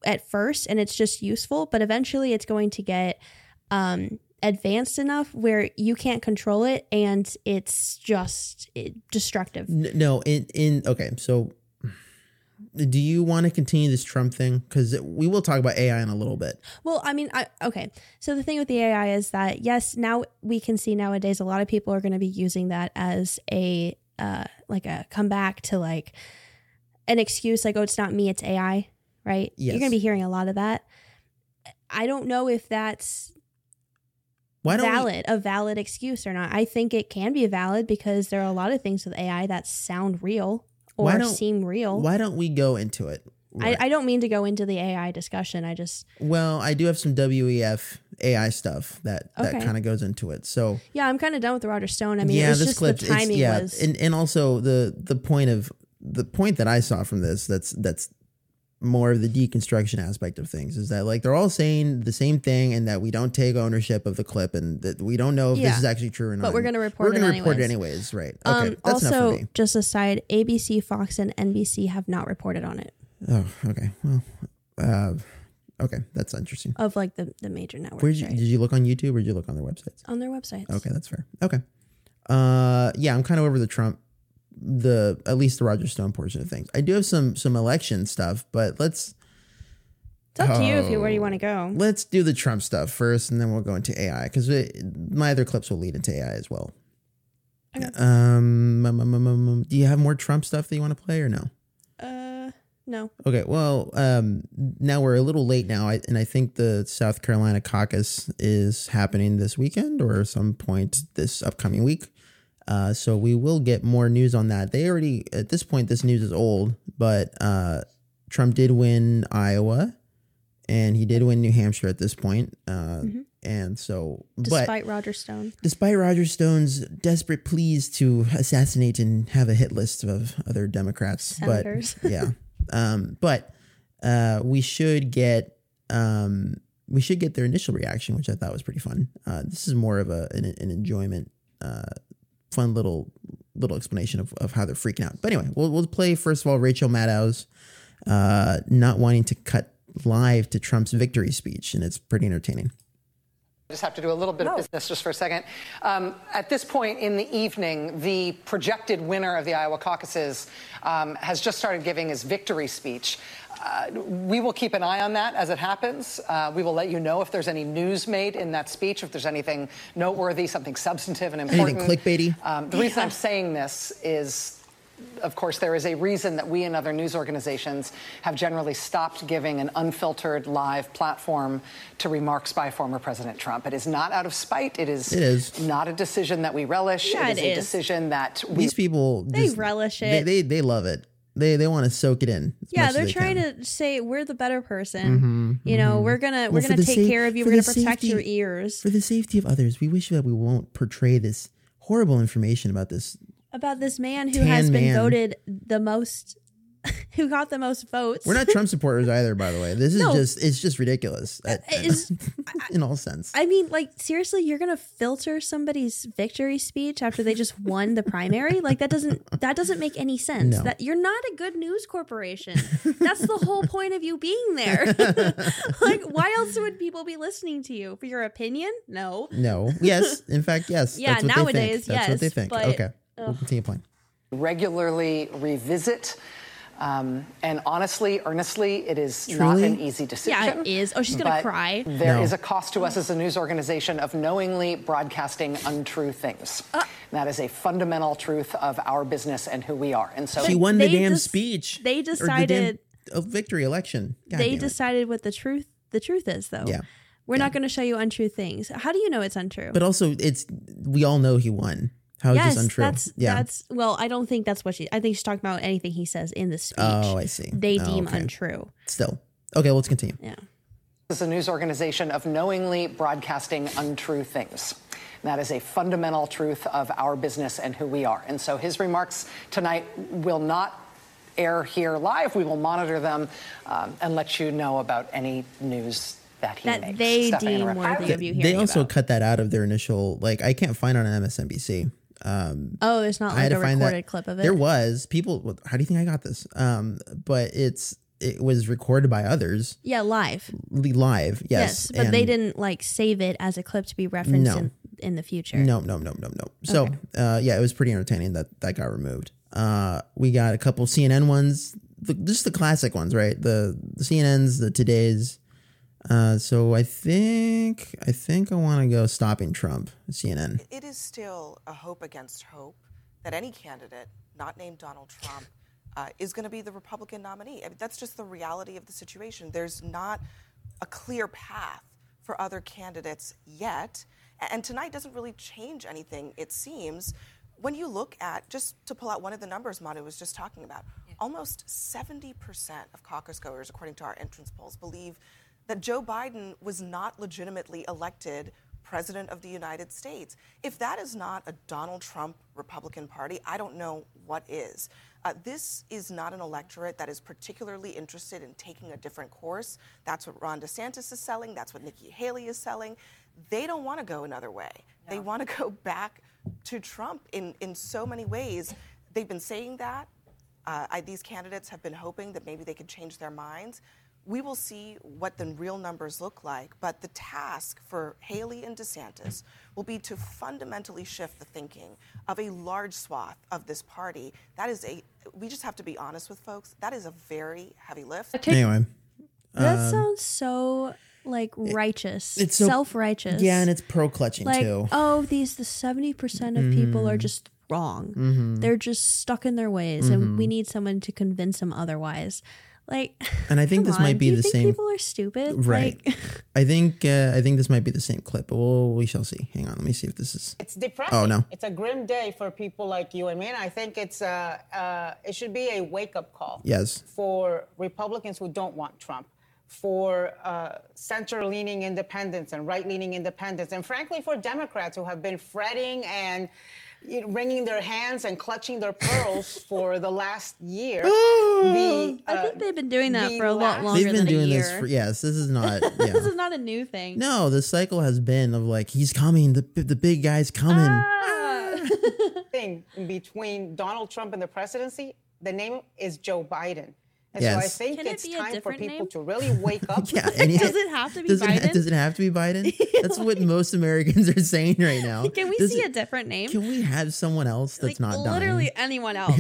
at first, and it's just useful. But eventually, it's going to get um, advanced enough where you can't control it and it's just it, destructive. No in in okay so do you want to continue this trump thing because we will talk about ai in a little bit Well, I mean, I okay. So the thing with the AI is that yes, now we can see nowadays a lot of people are going to be using that as a uh like a comeback to like an excuse like oh it's not me it's AI, right? You're going to be hearing a lot of that. I don't know if that's Why don't we- valid, a valid excuse or not. I think it can be valid because there are a lot of things with AI that sound real or seem real. why don't we go into it I, I don't mean to go into the AI discussion. I just well i do have some wef ai stuff that that kind of goes into it so yeah, I'm kind of done with the Roger Stone. I mean, yeah it was this just clip the timing yeah was and, and also the the point of the point that i saw from this that's that's more of the deconstruction aspect of things is that like they're all saying the same thing and that we don't take ownership of the clip and that we don't know if Yeah. this is actually true or not But we're gonna report we're it gonna report it anyways. right okay Um, that's enough for also, me just aside, ABC, Fox, and NBC have not reported on it oh okay well uh okay that's interesting of like the, the major networks Where did you, right? did you look on YouTube or did you look on their websites? on their websites. Okay, that's fair. Okay. Uh yeah, I'm kind of over the Trump the at least the Roger Stone portion of things. I do have some some election stuff, but let's It's up to you if you where Oh. you want to go. let's do the Trump stuff first and then we'll go into AI cuz my other clips will lead into AI as well. Um, um, um, um, um, do you have more Trump stuff that you want to play or no? Uh, no. Okay, well, um, now we're a little late now, I, and I think the South Carolina caucus is happening this weekend or some point this upcoming week. Uh, so we will get more news on that. They already, at this point, this news is old, but uh, Trump did win Iowa, and he did win New Hampshire at this point. Uh, And so, but Despite Roger Stone. despite Roger Stone's desperate pleas to assassinate and have a hit list of other Democrats, Senators. but yeah, um, but uh, we should get um, we should get their initial reaction, which I thought was pretty fun. Uh, this is more of a an, an enjoyment, uh, fun little little explanation of, of how they're freaking out. But anyway, we'll we'll play first of all Rachel Maddow's uh, not wanting to cut live to Trump's victory speech, and it's pretty entertaining. I just have to do a little bit of business just for a second. Um, at this point in the evening, the projected winner of the Iowa caucuses um, has just started giving his victory speech. Uh, we will keep an eye on that as it happens. Uh, we will let you know if there's any news made in that speech, if there's anything noteworthy, something substantive and important. Anything important. clickbaity? Um, the reason I'm saying this is of course, there is a reason that we and other news organizations have generally stopped giving an unfiltered live platform to remarks by former President Trump. It is not out of spite. It is, It is. not a decision that we relish. Yeah, it is it a is. decision that we These people They just- relish They, it. they they love it. They they want to soak it in. Yeah, they're they trying can. to say we're the better person. Mhm, You know, mhm. we're gonna we're for gonna take sa- care of you. We're gonna protect safety- your ears. For the safety of others, we wish that we won't portray this horrible information about this. About this man who has been man. voted the most, who got the most votes. We're not Trump supporters either, by the way. This is No. just it's just ridiculous uh, uh, at- Is- in all sense. I mean, like seriously, you're gonna filter somebody's victory speech after they just won the primary? Like that doesn't that doesn't make any sense. No. That you're not a good news corporation. That's the whole point of you being there. like, why else would people be listening to you for your opinion? No. No. Yes. In fact, yes. Yeah, That's what they nowadays, think. That's what they think. but- okay. We'll continue playing. regularly revisit. Um, and honestly, earnestly, it is not an easy decision. Yeah, it is. Oh, she's gonna cry. There is No. a cost to us as a news organization of knowingly broadcasting untrue things. Uh. that is a fundamental truth of our business and who we are. And so She won the damn just- speech. They Or the damn- decided a victory election. God they decided what the truth the truth is though. Yeah. We're not going to show you untrue things. How do you know it's untrue? But also, it's we all know he won. How is yes, this untrue? that's yeah. that's well, I don't think that's what she I think she's talking about anything he says in the speech. Oh, I see. They Oh, deem okay. untrue. Still. Okay, well, let's continue. Yeah. This is a news organization of knowingly broadcasting untrue things. That is a fundamental truth of our business and who we are. And so his remarks tonight will not air here live. We will monitor them um, and let you know about any news that he That makes. they Steph deem worthy of you They also about. cut that out of their initial like I can't find it on MSNBC. Um, Oh, there's not like a to find that- recorded clip of it. There was people. How do you think I got this? Um, but it's it was recorded by others Yeah, live. live. Yes, but they didn't like save it as a clip to be referenced No. in, in the future. No, no, no, no, no. So, uh, yeah, it was pretty entertaining that that got removed. Uh, we got a couple CNN ones, the, just the classic ones, right? The, the CNNs, the Today's. Uh, so I think I think I want to go stopping Trump. CNN. It is still a hope against hope that any candidate, not named Donald Trump, uh, is going to be the Republican nominee. I mean, that's just the reality of the situation. There's not a clear path for other candidates yet. And tonight doesn't really change anything, it seems. When you look at, just to pull out one of the numbers Manu was just talking about, almost 70% of caucus goers, according to our entrance polls, believe that Joe Biden was not legitimately elected president of the United States. If that is not a Donald Trump Republican Party, I don't know what is. Uh, this is not an electorate that is particularly interested in taking a different course. That's what Ron DeSantis is selling. That's what Nikki Haley is selling. They don't want to go another way. They want to go back to Trump in, in so many ways. They've been saying that. Uh, I, these candidates have been hoping that maybe they could change their minds. We will see what the real numbers look like, but the task for Haley and DeSantis will be to fundamentally shift the thinking of a large swath of this party. That is a, we just have to be honest with folks, that is a very heavy lift. Okay. Anyway, That um, sounds so like righteous. it's so- self righteous. Yeah, and it's pro clutching like, too. oh, these the seventy percent of people are Mhm. just wrong. Mhm. They're just stuck in their ways, and we need someone to convince them otherwise. Like, And I think come this might be do you the think same- People are stupid, Right. Like, I think uh, I think this might be the same clip, but we'll, we shall see. Hang on, let me see if this is. It's depressing. Oh no. It's a grim day for people like you and me, and I think it's uh, uh, it should be a wake up call. Yes. For Republicans who don't want Trump, for uh, center leaning independents and right leaning independents, and frankly for Democrats who have been fretting and you know, wringing their hands and clutching their pearls for the last year. the, I uh, think they've been doing that for a lot last- longer They've been than doing a year. this for yes. This is not. Yeah. this is not a new thing. no, the cycle has been of like he's coming. The the big guy's coming. Ah. thing in between Donald Trump and the presidency, the name is Joe Biden. And so I Yes. think Can it it's be a time for different people name? to really wake up. Yeah, and he- Does it have to be does it, ha- Biden? does it have to be Biden? That's what most Americans are saying right now. Can we Does see it- a different name? Can we have someone else that's not Biden? Literally dying? anyone else.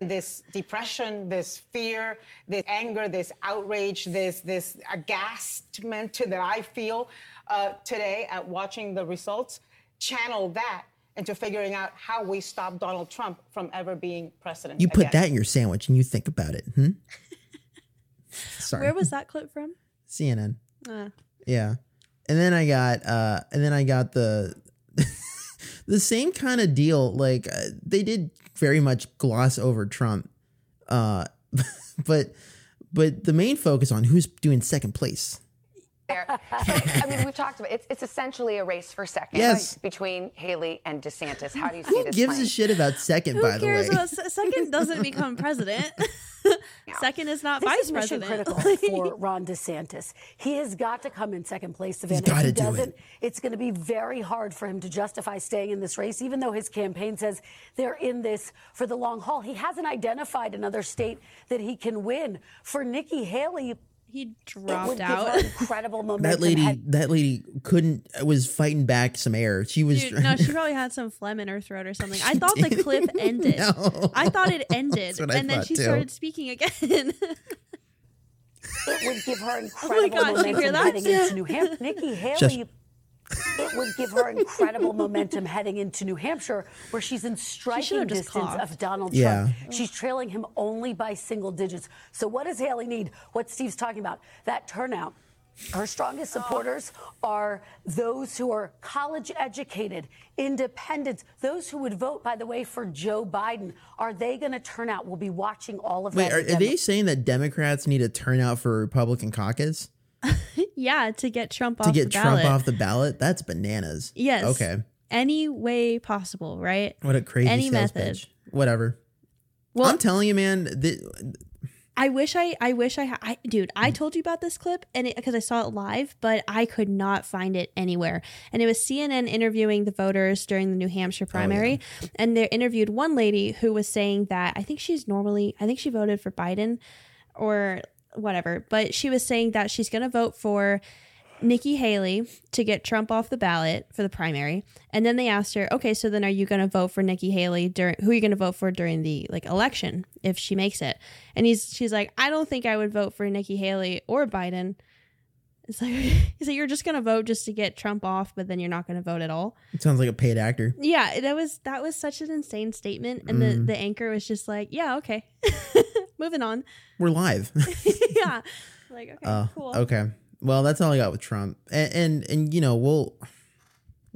this depression, this fear, this anger, this outrage, this this aghastment that I feel uh, today at watching the results, channel that into figuring out how we stop Donald Trump from ever being president. You put again. that in your sandwich and you think about it. Hmm? Sorry. Where was that clip from? CNN? Uh, Yeah. And then I got uh and then I got the the same kind of deal like uh, they did very much gloss over Trump. Uh but but the main focus on who's doing second place. There. I mean, we've talked about it. It's, it's essentially a race for second Yes. between Haley and DeSantis. How do you see this? Who this gives playing? a shit about second who by the cares way? about se- second? Doesn't become president. second is not This vice is mission president. critical for Ron DeSantis. He has got to come in second place, Savannah. He's if he gotta do doesn't, it. it's going to be very hard for him to justify staying in this race, even though his campaign says they're in this for the long haul. He hasn't identified another state that he can win. For Nikki Haley, he it dropped would give out. her incredible momentum. that lady head- that lady couldn't uh, was fighting back some air. She was Dude, no, she probably had some phlegm in her throat or something. I thought the clip ended. No. I thought it ended, That's what I and then she too. started speaking again. it would give her oh incredible God, did you hear momentum heading into New Hampshire. Nikki Haley. Just- It it would give her incredible momentum heading into New Hampshire, where she's in striking should've distance coughed. of Donald Yeah. Trump. She's trailing him only by single digits. So, what does Haley need? What Steve's talking about? That turnout. Her strongest supporters are those who are college educated, independents, those who would vote, by the way, for Joe Biden. Are they going to turn out? We'll be watching all of Wait, that. are, are they saying that Democrats need to turn out for Republican caucus yeah, to get Trump off to get the Trump ballot. off the ballot? That's bananas. Yes. Okay. Any way possible, right? What a crazy Any method. pitch. Whatever. Well- I'm telling you, man. th- I wish I, I wish I, ha- I, dude, I mm. told you about this clip and it because I saw it live, but I could not find it anywhere. And it was CNN interviewing the voters during the New Hampshire oh, primary, and they interviewed one lady who was saying that I think she's normally, I think she voted for Biden or whatever, but she was saying that she's going to vote for Nikki Haley to get Trump off the ballot for the primary. And then they asked her, okay, so then are you going to vote for Nikki Haley during who are you going to vote for during the like election if she makes it? And he's she's like, I don't think I would vote for Nikki Haley or Biden. It's like like you're just going to vote just to get Trump off, but then you're not going to vote at all. It sounds like a paid actor. Yeah, that was that was such an insane statement and the Mm. the anchor was just like, yeah, okay. Moving on. We're live. yeah. Like, okay, Uh, cool. Okay. Well, that's all I got with Trump, and, and and you know we'll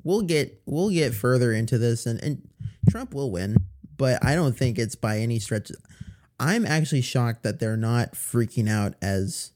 we'll get we'll get further into this, and and Trump will win, but I don't think it's by any stretch. I'm actually shocked that they're not freaking out as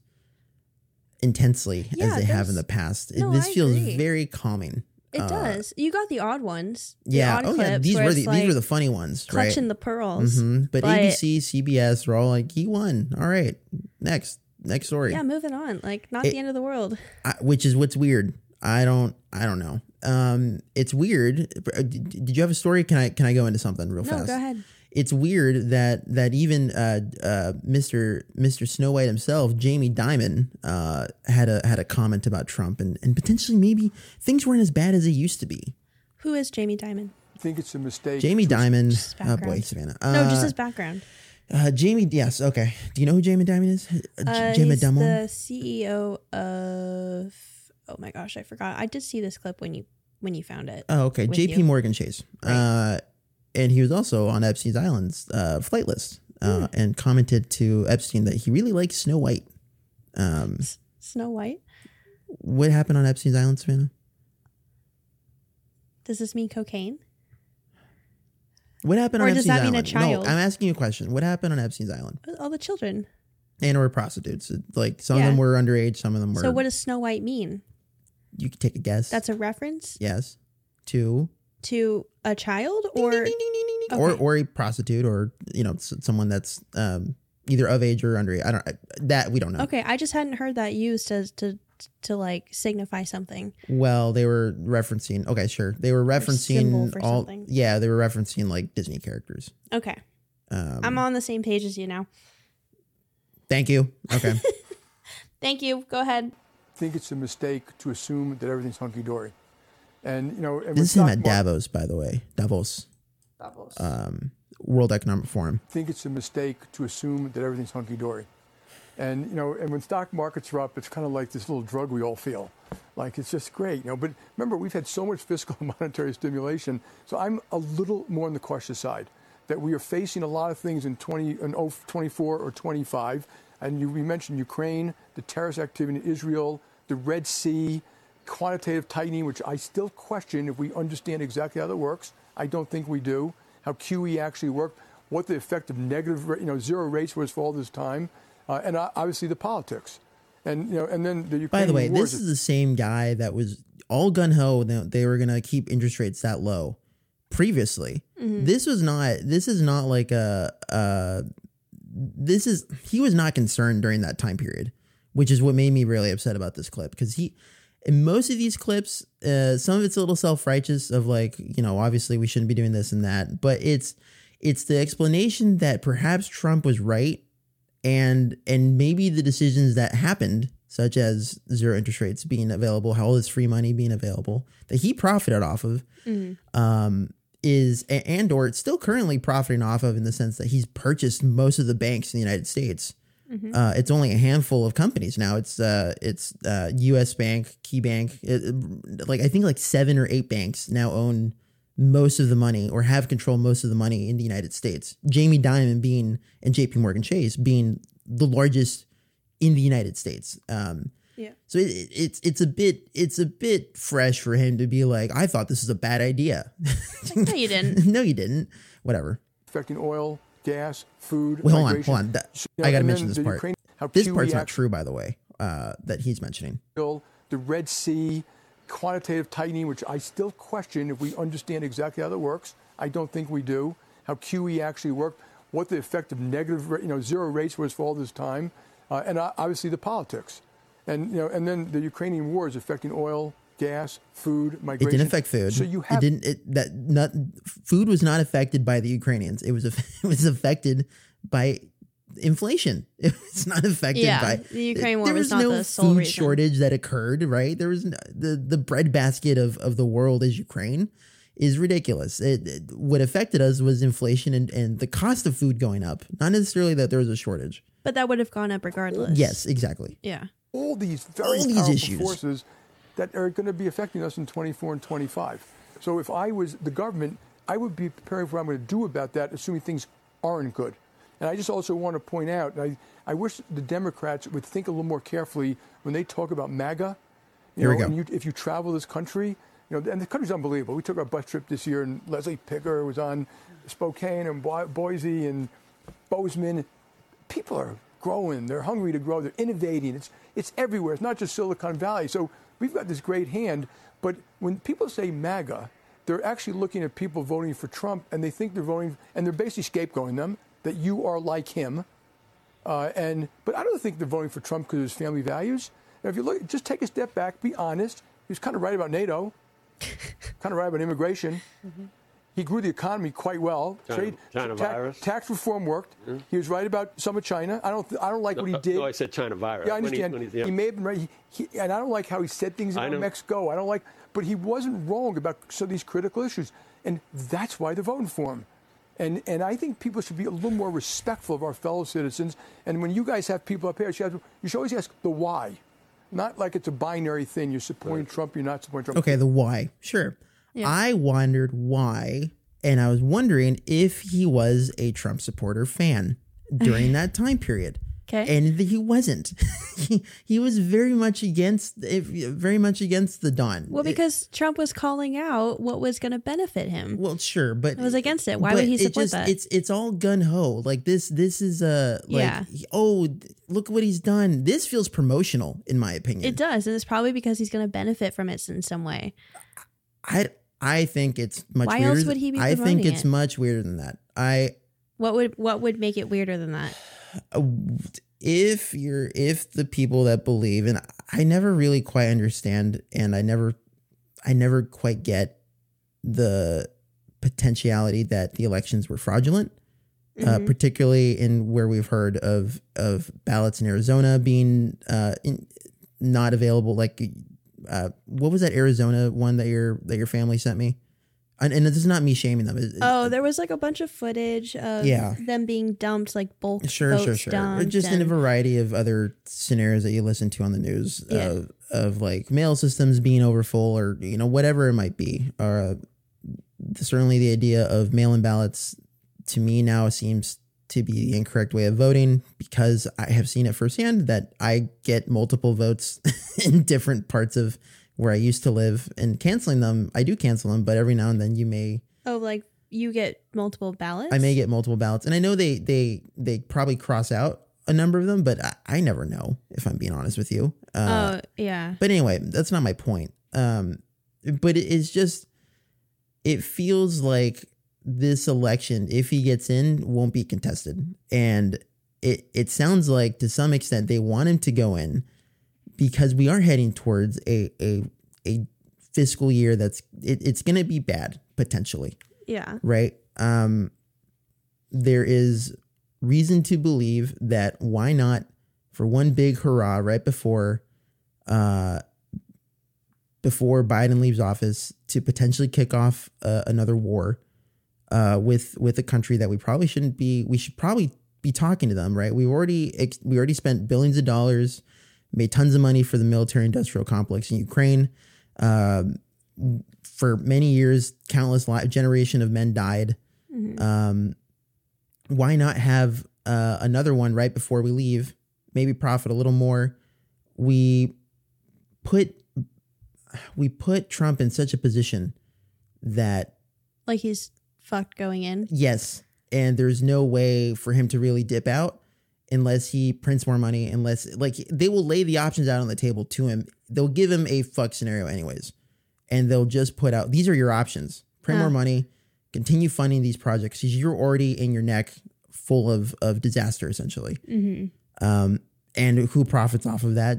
intensely Yeah, as they have in the past. No, this I feels agree. very calming. It Uh, does. You got the odd ones. the Yeah. odd Oh yeah. These were the these were the funny ones, right? clutching the pearls. Mhm. But, But- ABC, CBS, they're all like, he won. All right, next next story. Yeah, moving on. Like not It- the end of the world. I, which is what's weird. I don't. I don't know. Um, it's weird. Did did you have a story? Can I can I go into something real No, fast? go ahead. It's weird that that even uh, uh, Mr. Mr. Snow White himself, Jamie Dimon, uh, had a had a comment about Trump and and potentially maybe things weren't as bad as they used to be. Who is Jamie Dimon? I think it's a mistake. Jamie Dimon. Oh boy, background. Savannah. no, just Uh, his background. Uh, Jamie, yes, okay. Do you know who Jamie Dimon is? Uh, Jamie he's Dimon. the CEO of. Oh my gosh, I forgot. I did see this clip when you when you found it. Oh, okay. with J.P. you. Morgan Chase. Uh, and he was also on Epstein's Island's uh, flight list uh, and commented to Epstein that he really likes Snow White. Um, Snow White. what happened on Epstein's Island, Savannah? Does this mean cocaine? What happened Or on does Epstein's that mean a Island? child? No, I'm asking you a question. What happened on Epstein's Island? All the children. And or prostitutes. Like some Yeah. of them were underage, some of them were. So what does Snow White mean? you can take a guess. That's a reference yes. Two to a child or or Okay. or a prostitute or you know someone that's um, either of age or underage. I don't that we don't know. Okay, I just hadn't heard that used to to to like signify something. Well, they were referencing. Okay, sure. They were referencing all. something. Yeah, they were referencing like Disney characters. Okay, Um, I'm on the same page as you now. Thank you. Okay. Thank you. Go ahead. I think it's a mistake to assume that everything's hunky dory. And you know, and this is him stock at mar- Davos, by the way. Davos. Davos. Um, World Economic Forum. I think it's a mistake to assume that everything's hunky dory. And you know, and when stock markets are up, it's kind of like this little drug we all feel. Like it's just great, you know. But remember, we've had so much fiscal and monetary stimulation, so I'm a little more on the cautious side. That we are facing a lot of things in 20, in 24 or 25, and you, we mentioned Ukraine, the terrorist activity in Israel, the Red Sea, quantitative tightening, which I still question if we understand exactly how that works. I don't think we do. How QE actually worked, what the effect of negative, you know, zero rates was for all this time, uh, and uh, obviously the politics, and you know, and then the Ukraine By the way, this is the same guy that was all gun ho. that They were gonna keep interest rates that low. Previously, Mhm. this was not. This is not like a. Uh, this is he was not concerned during that time period, which is what made me really upset about this clip because he. In most of these clips, uh, some of it's a little self righteous of like you know obviously we shouldn't be doing this and that, but it's it's the explanation that perhaps Trump was right and and maybe the decisions that happened such as zero interest rates being available all this free money being available that he profited off of Mhm. um is and or it's still currently profiting off of in the sense that he's purchased most of the banks in the united states Mhm. Uh, it's only a handful of companies now. It's uh, it's uh, U.S. Bank, Key Bank, it- it- like I think like seven or eight banks now own most of the money or have control most of the money in the United States. Jamie Dimon being and J.P. Morgan Chase being the largest in the United States. Um, Yeah. so it, it- it's it's a bit it's a bit fresh for him to be like, I thought this was a bad idea. no, you didn't. no, you didn't. Whatever. affecting oil, gas, food. Wait, hold on, hold on. That- I got to mention this part. Ukraine- this part's not true, by the way. Uh, that he's mentioning. the Red Sea, quantitative tightening, which I still question if we understand exactly how that works. I don't think we do. How QE actually worked, what the effect of negative, you know, zero rates was for all this time, uh, and uh, obviously the politics, and you know, and then the Ukrainian war is affecting oil, gas, food, migration. It didn't affect food. So you have it didn't. It, that not food was not affected by the Ukrainians. It was aff- it was affected by inflation. It was not affected Yeah, by the Ukraine war There was was not no the sole food reason. shortage that occurred. Right? There was no, the the breadbasket of of the world is Ukraine is ridiculous. It, it- what affected us was inflation and and the cost of food going up. Not necessarily that there was a shortage. But that would have gone up regardless. Yes, exactly. Yeah. all these very All these powerful issues. forces that are going to be affecting us in 24 and 25. So if I was the government, I would be preparing for what I'm going to do about that, assuming things aren't good. And I just also want to point out, I, I wish the Democrats would think a little more carefully when they talk about MAGA. You Here we go. You, if you travel this country, you know, and the country's unbelievable. We took our bus trip this year, and Leslie Picker was on Spokane and Bo- Boise and Bozeman. People are growing. They're hungry to grow. They're innovating. It's it's everywhere. It's not just Silicon Valley. So we've got this great hand. But when people say MAGA, they're actually looking at people voting for Trump, and they think they're voting, and they're basically scapegoating them that you are like him. Uh, and but I don't think they're voting for Trump because of his family values. Now, if you look, just take a step back, be honest. He was kind of right about NATO, kind of right about immigration. He grew the economy quite well. China- China ta- virus. tax reform worked. Mm-hmm. He was right about some of China. I don't. I don't like what he uh, did. no, I said China virus. Yeah, I When he- understand. when he, he- may have been right, he, he, and I don't like how he said things I about know. Mexico. I don't like, but he wasn't wrong about some of these critical issues, and that's why they're voting for him. And and I think people should be a little more respectful of our fellow citizens. And when you guys have people up here, you should, have- you should always ask the why, not like it's a binary thing. You're supporting Trump, you're not supporting Trump. Okay, the why. Sure. Yeah. I wondered why, and I was wondering if he was a Trump supporter fan during that time period. Okay. And he wasn't. he, he was very much against very much against the Don. Well, because Trump was calling out what was going to benefit him. Well, sure, but it was against it. Why would he it support just, that? It's it's all gun ho. Like this this is a like Yeah. oh look what he's done. This feels promotional in my opinion. It does, and it's probably because he's going to benefit from it in some way. I I think it's much Why weirder. else would he be I think it's it? much weirder than that. I What would what would make it weirder than that? if you're if the people that believe and I never really quite understand and I never I never quite get the potentiality that the elections were fraudulent uh, Mhm. particularly in where we've heard of of ballots in Arizona being uh, in, not available like uh, what was that Arizona one that your that your family sent me and, and this is not me shaming them It- Oh, there was like a bunch of footage of Yeah. them being dumped, like bulk Sure, sure, sure. Just in a variety of other scenarios that you listen to on the news Yeah. of, of like mail systems being overfull or, you know, whatever it might be. Or uh, certainly the idea of mail in ballots to me now seems to be the incorrect way of voting because I have seen it firsthand that I get multiple votes in different parts of where I used to live and canceling them. I do cancel them, but every now and then you may oh, like you get multiple ballots. I may get multiple ballots, and I know they they they probably cross out a number of them, but I, I never know if I'm being honest with you. Uh, oh, yeah. But anyway, that's not my point. Um, but it is just it feels like this election, if he gets in, won't be contested, and it it sounds like to some extent they want him to go in because we are heading towards a a a fiscal year that's it, it's going to be bad potentially Yeah. right? Um, there is reason to believe that why not for one big hurrah right before uh before Biden leaves office to potentially kick off uh, another war uh with with a country that we probably shouldn't be we should probably be talking to them, right? We've already ex- we already spent billions of dollars, made tons of money for the military industrial complex in Ukraine. Um, for many years, countless li- generation of men died. Mhm. Um, why not have uh, another one right before we leave? Maybe profit a little more. We put we put Trump in such a position that Like he's fucked going in. yes, and there's no way for him to really dip out unless he prints more money. Unless like they will lay the options out on the table to him. They'll give him a fuck scenario anyways, and they'll just put out these are your options: print more money, continue funding these projects because you're already in your neck full of of disaster essentially. Mm-hmm. Um, and who profits off of that?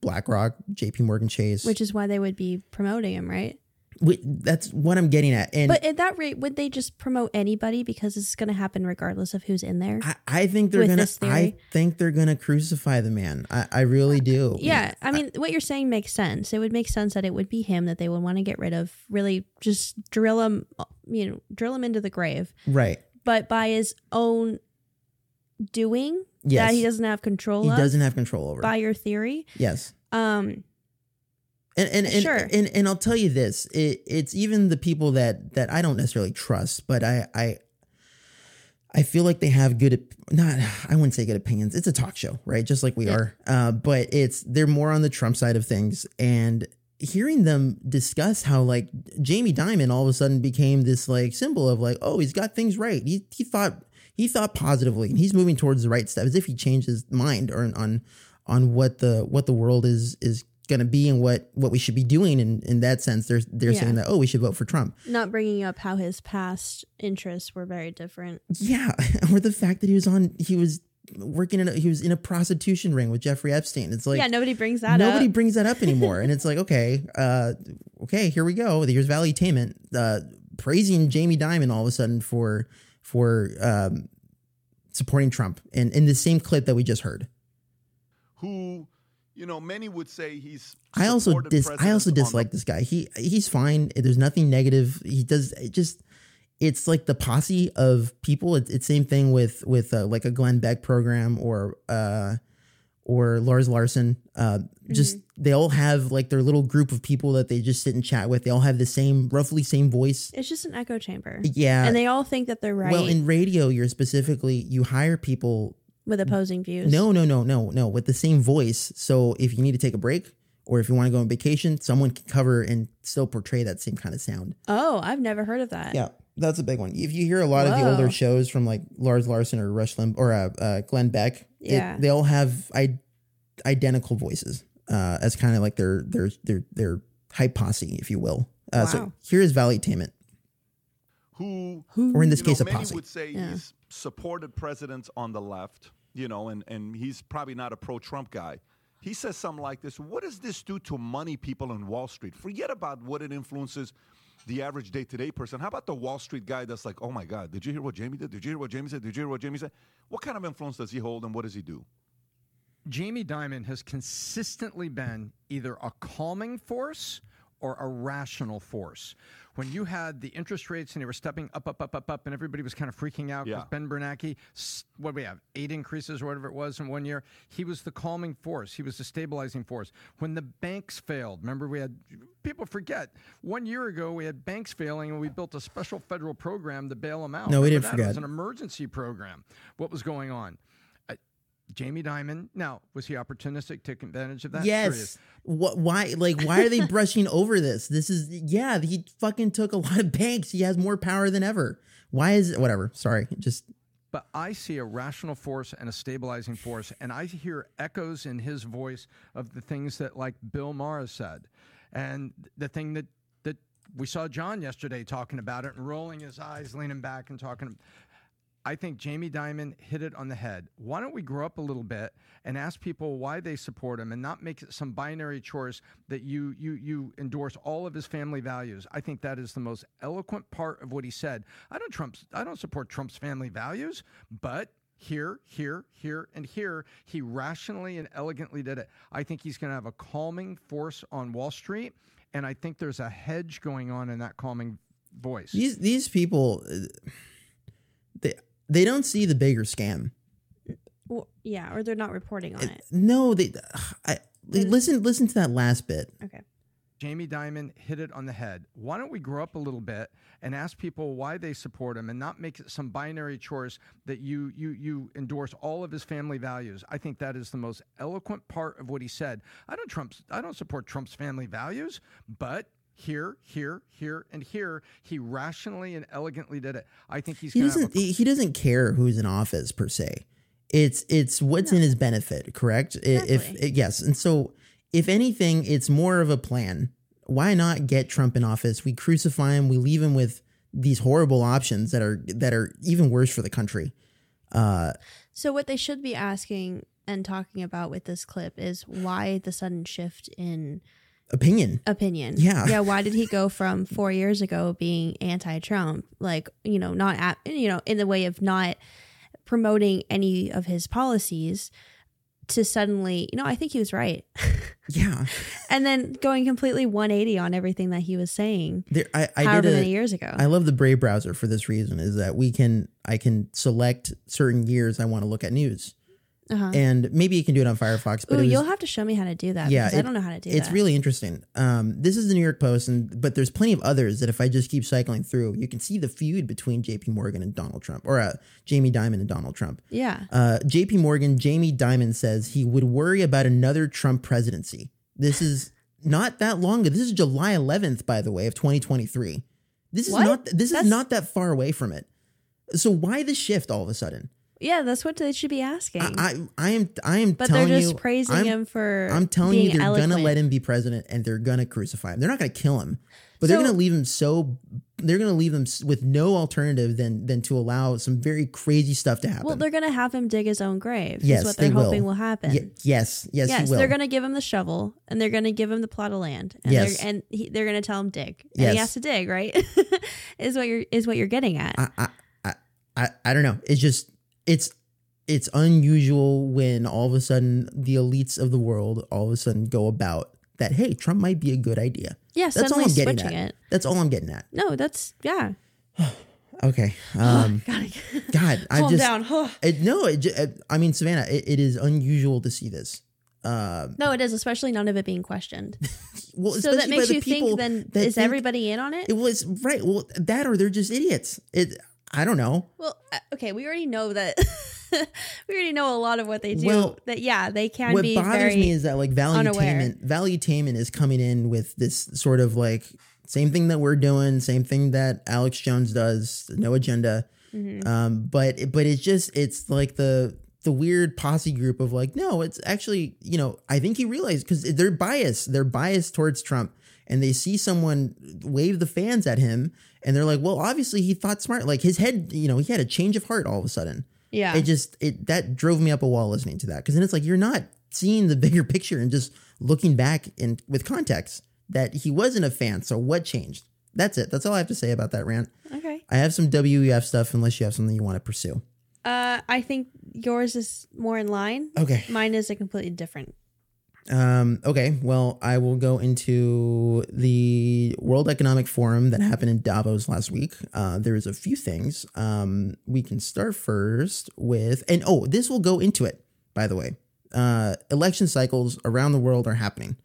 BlackRock, J.P. Morgan Chase. Which is why they would be promoting him, right? Wait, that's what I'm getting at. And but at that rate, would they just promote anybody because it's going to happen regardless of who's in there? I think they're gonna. I think they're gonna crucify the man. I, I really do. yeah, I mean, what you're saying makes sense. It would make sense that it would be him that they would want to get rid of. Really, just drill him, you know, drill him into the grave. Right. But by his own doing, Yes. that he doesn't have control. He of, doesn't have control over. By your theory, Yes. um, And and and, Sure. and and I'll tell you this: it, it's even the people that that I don't necessarily trust, but I I I feel like they have good not I wouldn't say good opinions. It's a talk show, right? Just like we are, uh, but it's they're more on the Trump side of things, and hearing them discuss how like Jamie Dimon all of a sudden became this like symbol of like oh he's got things right. He he thought he thought positively and he's moving towards the right step as if he changed his mind or on on what the what the world is is going to be and what what we should be doing in in that sense they're they're Yeah. saying that oh we should vote for Trump not bringing up how his past interests were very different. yeah or the fact that he was on he was working in a, he was in a prostitution ring with Jeffrey Epstein it's like yeah, nobody brings that nobody up. brings that up anymore and it's like okay uh okay here we go here's valuetainment uh praising Jamie Dimon all of a sudden for for um supporting Trump and in the same clip that we just heard who, you know, many would say he's. I also dis I also on the- dislike this guy. He he's fine. There's nothing negative. He does it just it's like the posse of people. It's, it's same thing with with uh, like a Glenn Beck program or uh or Lars Larson. Uh, just Mm-hmm. they all have like their little group of people that they just sit and chat with. They all have the same roughly same voice. It's just an echo chamber. Yeah. and they all think that they're right Well, in radio, you're specifically you hire people with opposing views. no, no, no, no, no. With the same voice. So if you need to take a break or if you want to go on vacation, someone can cover and still portray that same kind of sound. Oh, I've never heard of that. Yeah, that's a big one. If you hear a lot of the older shows from like Lars Larson or Rush Limb or uh, uh, Glenn Beck, they- Yeah. they, all have I- identical voices uh, as kind of like their their their their hype posse, if you will. Uh, So Wow. here is valuetainment. who, who, Or in this case, know, a many posse. would say Yeah. he's supported presidents on the left, you know, and, and he's probably not a pro Trump guy. He says something like this What does this do to money people on Wall Street? Forget about what it influences the average day to day person. How about the Wall Street guy that's like, oh my God, did you hear what Jamie did? Did you hear what Jamie said? Did you hear what Jamie said? What kind of influence does he hold and what does he do? Jamie Dimon has consistently been either a calming force or a rational force. When you had the interest rates and they were stepping up, up, up, up, up, and everybody was kind of freaking out because Yeah. Ben Bernanke, what do we have, eight increases or whatever it was in one year, he was the calming force. He was the stabilizing force. When the banks failed, remember we had, people forget, one year ago we had banks failing and we built a special federal program to bail them out. No, we didn't that? It was an emergency program. What was going on? Jamie Dimon. Now, was he opportunistic? Take advantage of that? Yes. What? Why? Like, why are they brushing over this? This is yeah. He fucking took a lot of banks. He has more power than ever. Why is it? Whatever. Sorry. Just But I see a rational force and a stabilizing force, and I hear echoes in his voice of the things that, like Bill Maher said, and the thing that that we saw John yesterday talking about it and rolling his eyes, leaning back and talking. I think Jamie Dimon hit it on the head. Why don't we grow up a little bit and ask people why they support him and not make it some binary choice that you you you endorse all of his family values. I think that is the most eloquent part of what he said. I don't Trump's I don't support Trump's family values, but here, here, here, and here, he rationally and elegantly did it. I think he's going to have a calming force on Wall Street, and I think there's a hedge going on in that calming voice. these these people. uh, They, they don't see the bigger scam. Well, yeah, or they're not reporting on it. No, they. I, listen. Listen to that last bit. Okay. Jamie Dimon hit it on the head. Why don't we grow up a little bit and ask people why they support him and not make it some binary choice that you you you endorse all of his family values. I think that is the most eloquent part of what he said. I don't Trump's I don't support Trump's family values, but here, here, here, and here, he rationally and elegantly did it. I think he's He doesn't. He he doesn't care who's in office per se. It's it's what's in his benefit. Correct. I- If yes, and so if anything, it's more of a plan. Why not get Trump in office? We crucify him. We leave him with these horrible options that are that are even worse for the country. Uh, So what they should be asking and talking about with this clip is why the sudden shift in opinion. opinion. Yeah. Yeah. Why did he go from four years ago being anti-Trump, like you know, not at you know, in the way of not promoting any of his policies, to suddenly, you know, I think he was right. yeah. and then going completely 180 on everything that he was saying. There, I, I however did a- many years ago. I love the Brave browser for this reason: is that we can I can select certain years I want to look at news, Uh-huh. and maybe you can do it on Firefox. But Ooh, was- you'll have to show me how to do that. yeah, because I don't know how to do It's that. really interesting. Um, this is the New York Post, and but there's plenty of others that if I just keep cycling through, you can see the feud between J.P. Morgan and Donald Trump, or uh, Jamie Dimon and Donald Trump. Yeah. Uh, J.P. Morgan, Jamie Dimon says he would worry about another Trump presidency. This is not that long ago. This is July 11th, by the way, of 2023. This is What? not. This That's- is not that far away from it. So why the shift all of a sudden? Yeah, that's what they should be asking. I I am I am telling you, But they're just you, praising I'm- him for I'm telling you, they're gonna let him be president, and they're gonna crucify him. They're not gonna kill him, but they're gonna leave him so. They're gonna leave him with no alternative than than to allow some very crazy stuff to happen. well, they're gonna have him dig his own grave. yes, is what they're they hoping will. will happen. Ye- yes, yes, yes, he will. they're gonna give him the shovel and they're gonna give him the plot of land. And Yes. they're, and he, they're gonna tell him dig, and Yes. he has to dig. Right? is what you're is what you're getting at. I, I, I, I, I don't know. It's just it's it's unusual when all of a sudden the elites of the world all of a sudden go about that. Hey, Trump might be a good idea. Yeah, that's all I'm getting at. it. That's all I'm getting at. no, that's yeah. Okay. Um, God, I Calm just down. it, no. It, it, I mean, Savannah, it, it is unusual to see this. Um, No, it is, especially none of it being questioned. well, so that makes you think then is think- everybody in on it? It was right. Well, that or they're just idiots. It. I don't know. Well, uh, okay, we already know that. we already know a lot of what they do. Well, that yeah, they can what be bothers me is that like unaware. valuetainment valuetainment is coming in with this sort of like same thing that we're doing same thing that alex jones does no agenda Mhm. um but but it's just it's like the the weird posse group of like no it's actually you know i think he realized because they're biased they're biased towards trump and they see someone wave the fans at him and they're like well obviously he thought smart like his head you know he had a change of heart all of a sudden Yeah. it just it that drove me up a wall listening to that because then it's like you're not seeing the bigger picture and just looking back in with context that he wasn't a fan so what changed that's it that's all i have to say about that rant Okay. i have some wef stuff unless you have something you want to pursue Uh, I think yours is more in line. Okay. Mine is a completely different. Um, okay, well, I will go into the World Economic Forum that happened in Davos last week. Uh, there's a few things. Um, we can start first with, and oh, this will go into it, by the way. Uh, election cycles around the world are happening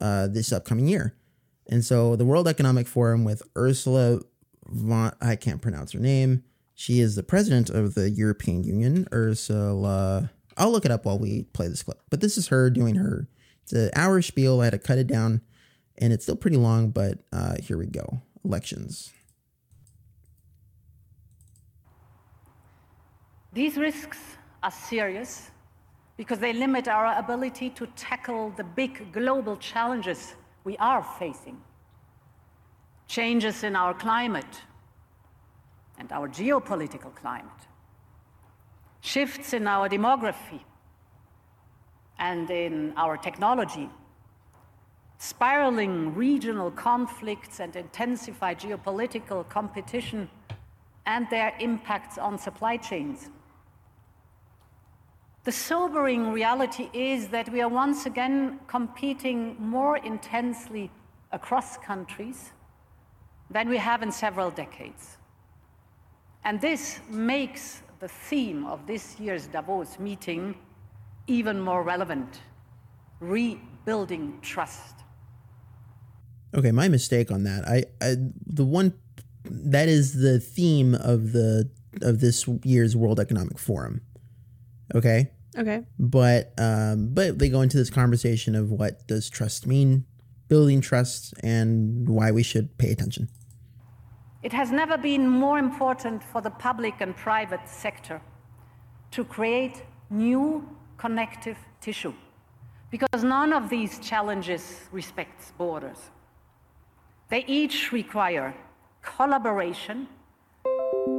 uh, this upcoming year. And so the World Economic Forum with Ursula von, I can't pronounce her name. She is the president of the European Union, Ursula. I'll look it up while we play this clip. But this is her doing her it's an hour spiel. I had to cut it down, and it's still pretty long. But uh, here we go. Elections. These risks are serious because they limit our ability to tackle the big global challenges we are facing. Changes in our climate and our geopolitical climate, shifts in our demography and in our technology, spiraling regional conflicts and intensified geopolitical competition and their impacts on supply chains. The sobering reality is that we are once again competing more intensely across countries than we have in several decades. And this makes the theme of this year's Davos meeting even more relevant rebuilding trust. Okay, my mistake on that. I, I the one that is the theme of the of this year's World Economic Forum. Okay? Okay. But um but they go into this conversation of what does trust mean, building trust and why we should pay attention. It has never been more important for the public and private sector to create new connective tissue because none of these challenges respects borders. They each require collaboration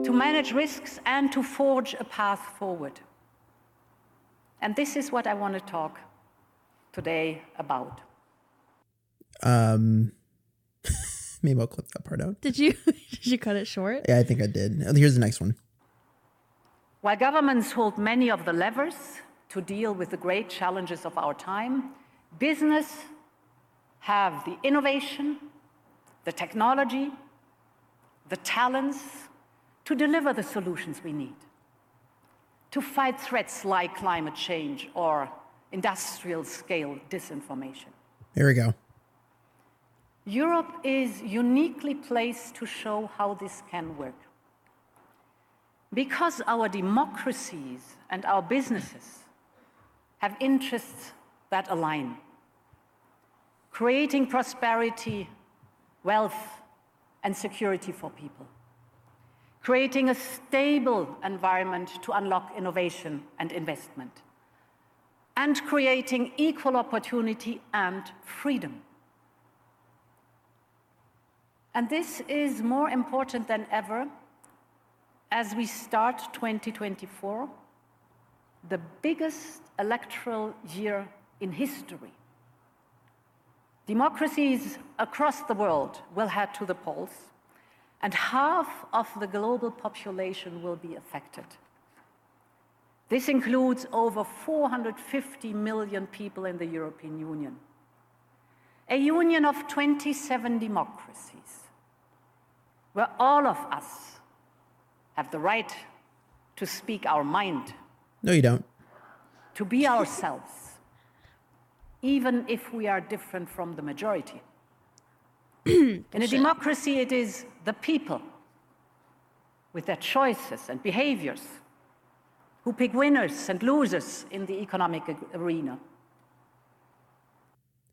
to manage risks and to forge a path forward. And this is what I want to talk today about. Um maybe I'll clip that part out. Did you did you cut it short? Yeah, I think I did. Here's the next one. While governments hold many of the levers to deal with the great challenges of our time, business have the innovation, the technology, the talents to deliver the solutions we need, to fight threats like climate change or industrial scale disinformation. Here we go. Europe is uniquely placed to show how this can work. Because our democracies and our businesses have interests that align, creating prosperity, wealth, and security for people, creating a stable environment to unlock innovation and investment, and creating equal opportunity and freedom. And this is more important than ever as we start 2024, the biggest electoral year in history. Democracies across the world will head to the polls, and half of the global population will be affected. This includes over 450 million people in the European Union, a union of 27 democracies, where all of us have the right to speak our mind, No, you don't. to be ourselves, even if we are different from the majority. In a democracy, it is the people with their choices and behaviors who pick winners and losers in the economic arena.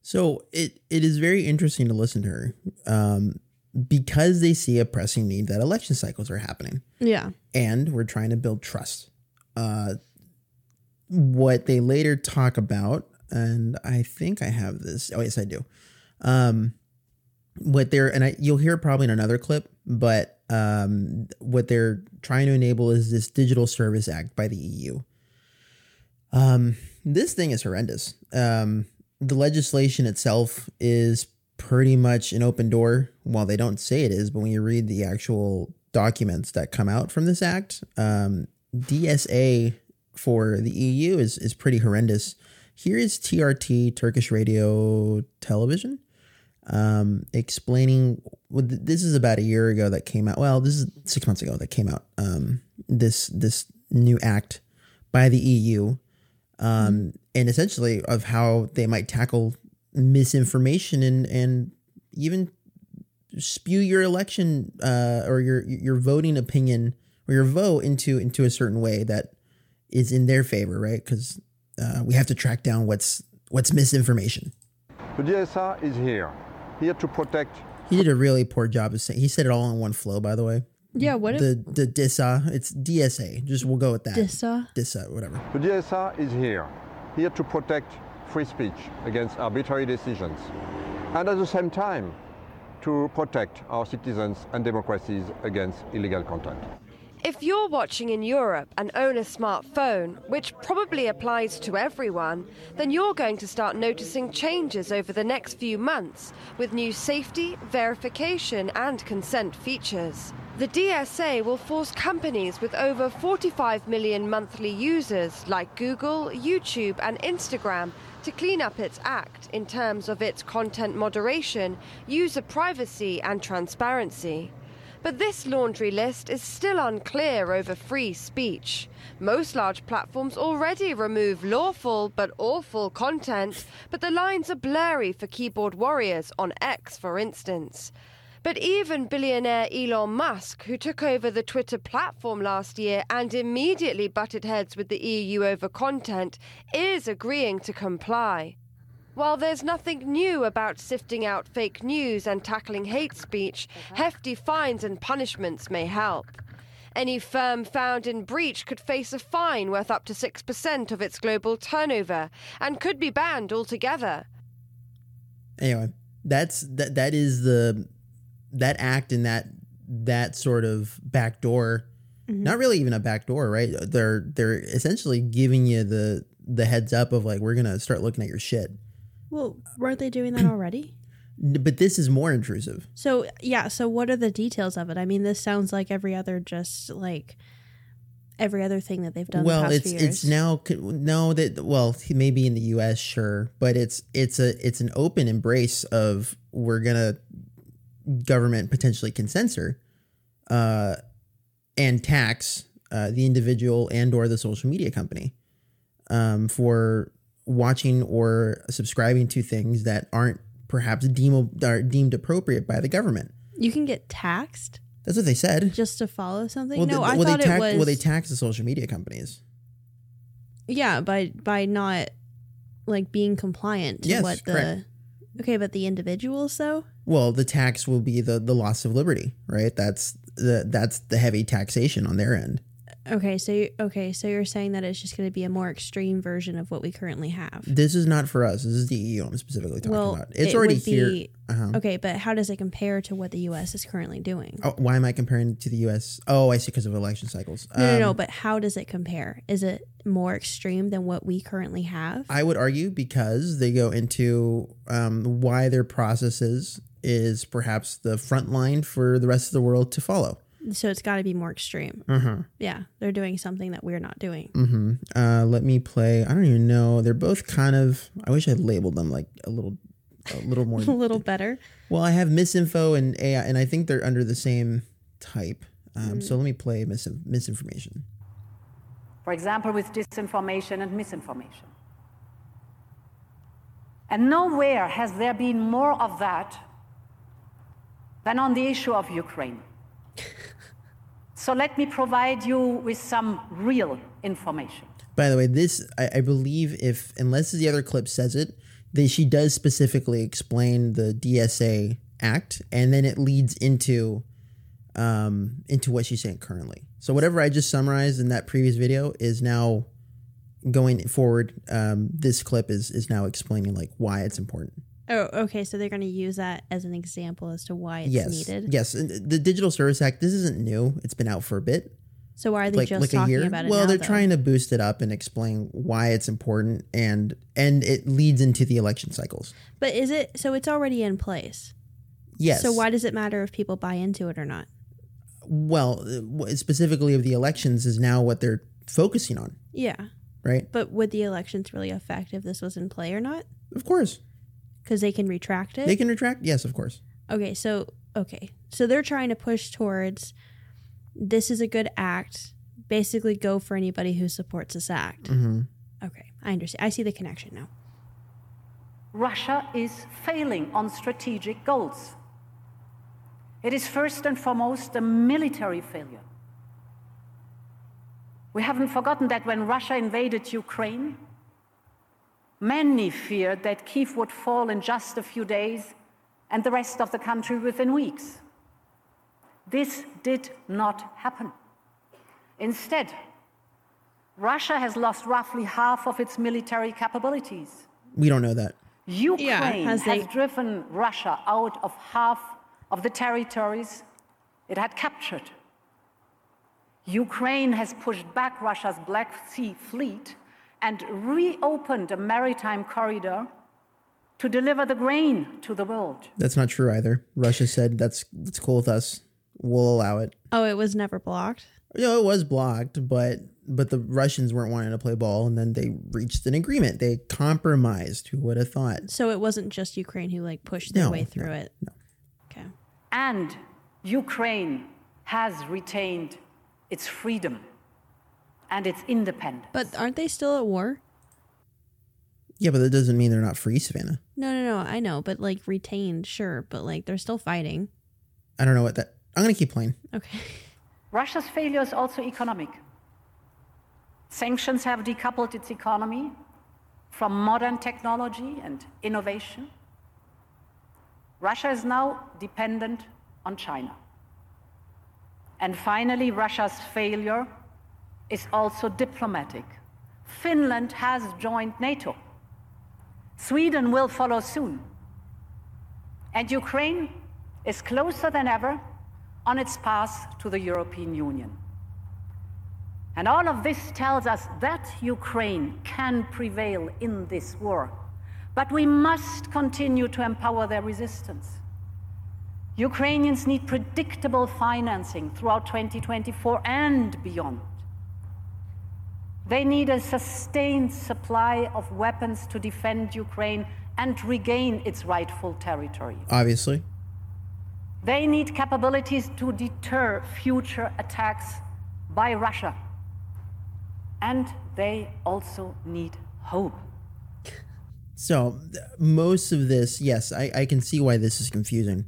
So it it is very interesting to listen to her, um, because they see a pressing need that election cycles are happening, Yeah. and we're trying to build trust. Uh, what they later talk about, and I think I have this. Oh yes, I do. Um, what they're and I, you'll hear probably in another clip, but um, what they're trying to enable is this Digital Service Act by the EU. Um, this thing is horrendous. Um, the legislation itself is pretty much an open door. While they don't say it is, but when you read the actual documents that come out from this act, um, DSA for the EU is is pretty horrendous. Here is TRT Turkish Radio Television um, explaining. well, th- This is about a year ago that came out. Well, this is six months ago that came out. Um, this this new act by the EU, um, and essentially of how they might tackle misinformation and and even spew your election uh, or your your voting opinion or your vote into into a certain way that is in their favor, right? Because uh, we have to track down what's what's misinformation. The DSA is here, here to protect. He did a really poor job of saying. He said it all in one flow, by the way. Yeah, what if- the the DISA? It's DSA. Just we'll go with that. DISA? DISA, whatever. The DSA is here, here to protect free speech against arbitrary decisions, and at the same time, to protect our citizens and democracies against illegal content. If you're watching in Europe and own a smartphone, which probably applies to everyone, then you're going to start noticing changes over the next few months with new safety, verification, and consent features. The DSA will force companies with over 45 million monthly users like Google, YouTube, and Instagram to clean up its act in terms of its content moderation, user privacy, and transparency. But this laundry list is still unclear over free speech. Most large platforms already remove lawful but awful content, but the lines are blurry for keyboard warriors on X, for instance. But even billionaire Elon Musk, who took over the Twitter platform last year and immediately butted heads with the EU over content, is agreeing to comply. While there's nothing new about sifting out fake news and tackling hate speech, hefty fines and punishments may help. Any firm found in breach could face a fine worth up to 6% of its global turnover and could be banned altogether. Anyway, that's that that is the that act and that that sort of back door. Mhm. Not really even a back door, right? They're they're essentially giving you the the heads up of like we're gonna start looking at your shit. Well, weren't they doing that already? But this is more intrusive. So yeah, so what are the details of it? I mean, this sounds like every other just like every other thing that they've done. the well, past it's it's now no that well maybe in the U.S. sure, but it's it's a it's an open embrace of we're gonna government potentially can censor, uh, and tax uh, the individual and or the social media company, um, for watching or subscribing to things that aren't perhaps deemed are deemed appropriate by the government. you can get taxed That's what they said. just to follow something. Well, no, the- I well, thought tax, it was well they tax the social media companies. yeah by by not like being compliant to Yes, what the correct. okay, but the individuals though. Well, the tax will be the the loss of liberty, right? That's the that's the heavy taxation on their end. Okay, so you, okay, so you're saying that it's just going to be a more extreme version of what we currently have. This is not for us. This is the EU I'm specifically talking well, about. It's it already would here. Uh-huh. Okay, but how does it compare to what the U.S. is currently doing? Oh, why am I comparing it to the U.S.? Oh, I see, because of election cycles. No, no, no. Um, But how does it compare? Is it more extreme than what we currently have? I would argue because they go into um, why their processes is perhaps the front line for the rest of the world to follow. So it's got to be more extreme. Uh-huh. Yeah, they're doing something that we're not doing. hmm Uh, let me play. I don't even know. They're both kind of. I wish I'd labeled them like a little, a little more. a little better. Well, I have misinfo and AI, and I think they're under the same type. Um, So let me play mis- misinformation. For example, with disinformation and misinformation. And nowhere has there been more of that than on the issue of Ukraine. so let me provide you with some real information. By the way, this I, I believe if unless the other clip says it, that she does specifically explain the DSA Act, and then it leads into um into what she's saying currently. So whatever I just summarized in that previous video is now going forward. Um, this clip is is now explaining like why it's important. Oh, okay. So they're going to use that as an example as to why it's yes, needed. yes. The Digital Service Act. This isn't new. It's been out for a bit. So why are they just talking about it well, now, they're though? trying to boost it up and explain why it's important, and and it leads into the election cycles. But is it so? It's already in place. Yes. So why does it matter if people buy into it or not? Well, uh, specifically of the elections is now what they're focusing on, Yeah. right? But would the elections really affect if this was in play or not? Of course. Because they can retract it. They can retract. Yes, of course. Okay, so okay, so they're trying to push towards this is a good act. Basically, go for anybody who supports this act. hmm Okay, I understand. I see the connection now. Russia is failing on strategic goals. It is first and foremost a military failure. We haven't forgotten that when Russia invaded Ukraine, many feared that Kiev would fall in just a few days and the rest of the country within weeks. This did not happen. Instead, Russia has lost roughly half of its military capabilities. We don't know that. Ukraine has has, they- driven Russia out of half of the territories it had captured. Ukraine has pushed back Russia's Black Sea fleet and reopened a maritime corridor to deliver the grain to the world. That's not true either. Russia said that's that's cool with us. We'll allow it. Oh, it was never blocked. You know, it was blocked, but but the Russians weren't wanting to play ball, and then they reached an agreement. They compromised. Who would have thought? So it wasn't just Ukraine who like pushed their No, way through it. No. Okay. And Ukraine has retained its freedom and its independence. But aren't they still at war? Yeah, but that doesn't mean they're not free, Savannah. No, no, no. I know, but like retained, sure, but like they're still fighting. I don't know what that. I'm gonna keep playing. Okay. Russia's failure is also economic. Sanctions have decoupled its economy from modern technology and innovation. Russia is now dependent on China. And finally, Russia's failure is also diplomatic. Finland has joined NATO. Sweden will follow soon. And Ukraine is closer than ever on its path to the European Union. And all of this tells us that Ukraine can prevail in this war. But we must continue to empower their resistance. Ukrainians need predictable financing throughout 2024 and beyond. They need a sustained supply of weapons to defend Ukraine and regain its rightful territory. Obviously. They need capabilities to deter future attacks by Russia. And they also need hope. So most of this, yes, I, I can see why this is confusing,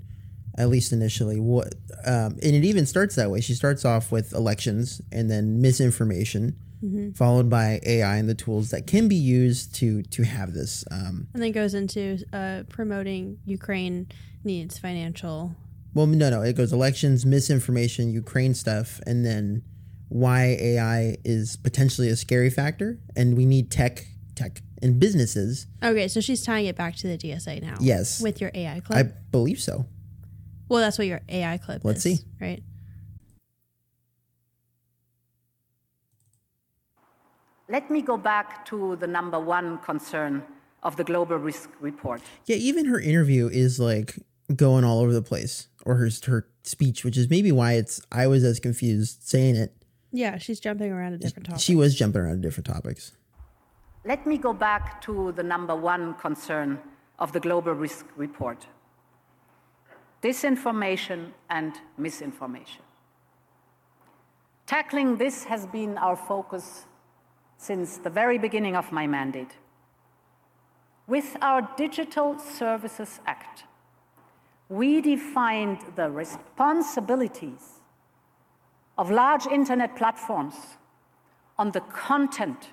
at least initially. What um, and it even starts that way. She starts off with elections and then misinformation, Mhm. followed by AI and the tools that can be used to to have this. Um, And then goes into uh, promoting Ukraine needs financial. well, no, no, it goes elections, misinformation, Ukraine stuff, and then why AI is potentially a scary factor, and we need tech, tech, and businesses. Okay, so she's tying it back to the DSA now. Yes. With your AI club. I believe so. well, that's what your AI clip Let's is, see. Right. Let me go back to the number one concern of the Global Risk Report. Yeah, even her interview is like going all over the place, or her her speech, which is maybe why it's I was as confused saying it. Yeah, she's jumping around to different topics. She was jumping around to different topics. Let me go back to the number one concern of the Global Risk Report disinformation and misinformation. Tackling this has been our focus since the very beginning of my mandate. With our Digital Services Act, we defined the responsibilities of large internet platforms on the content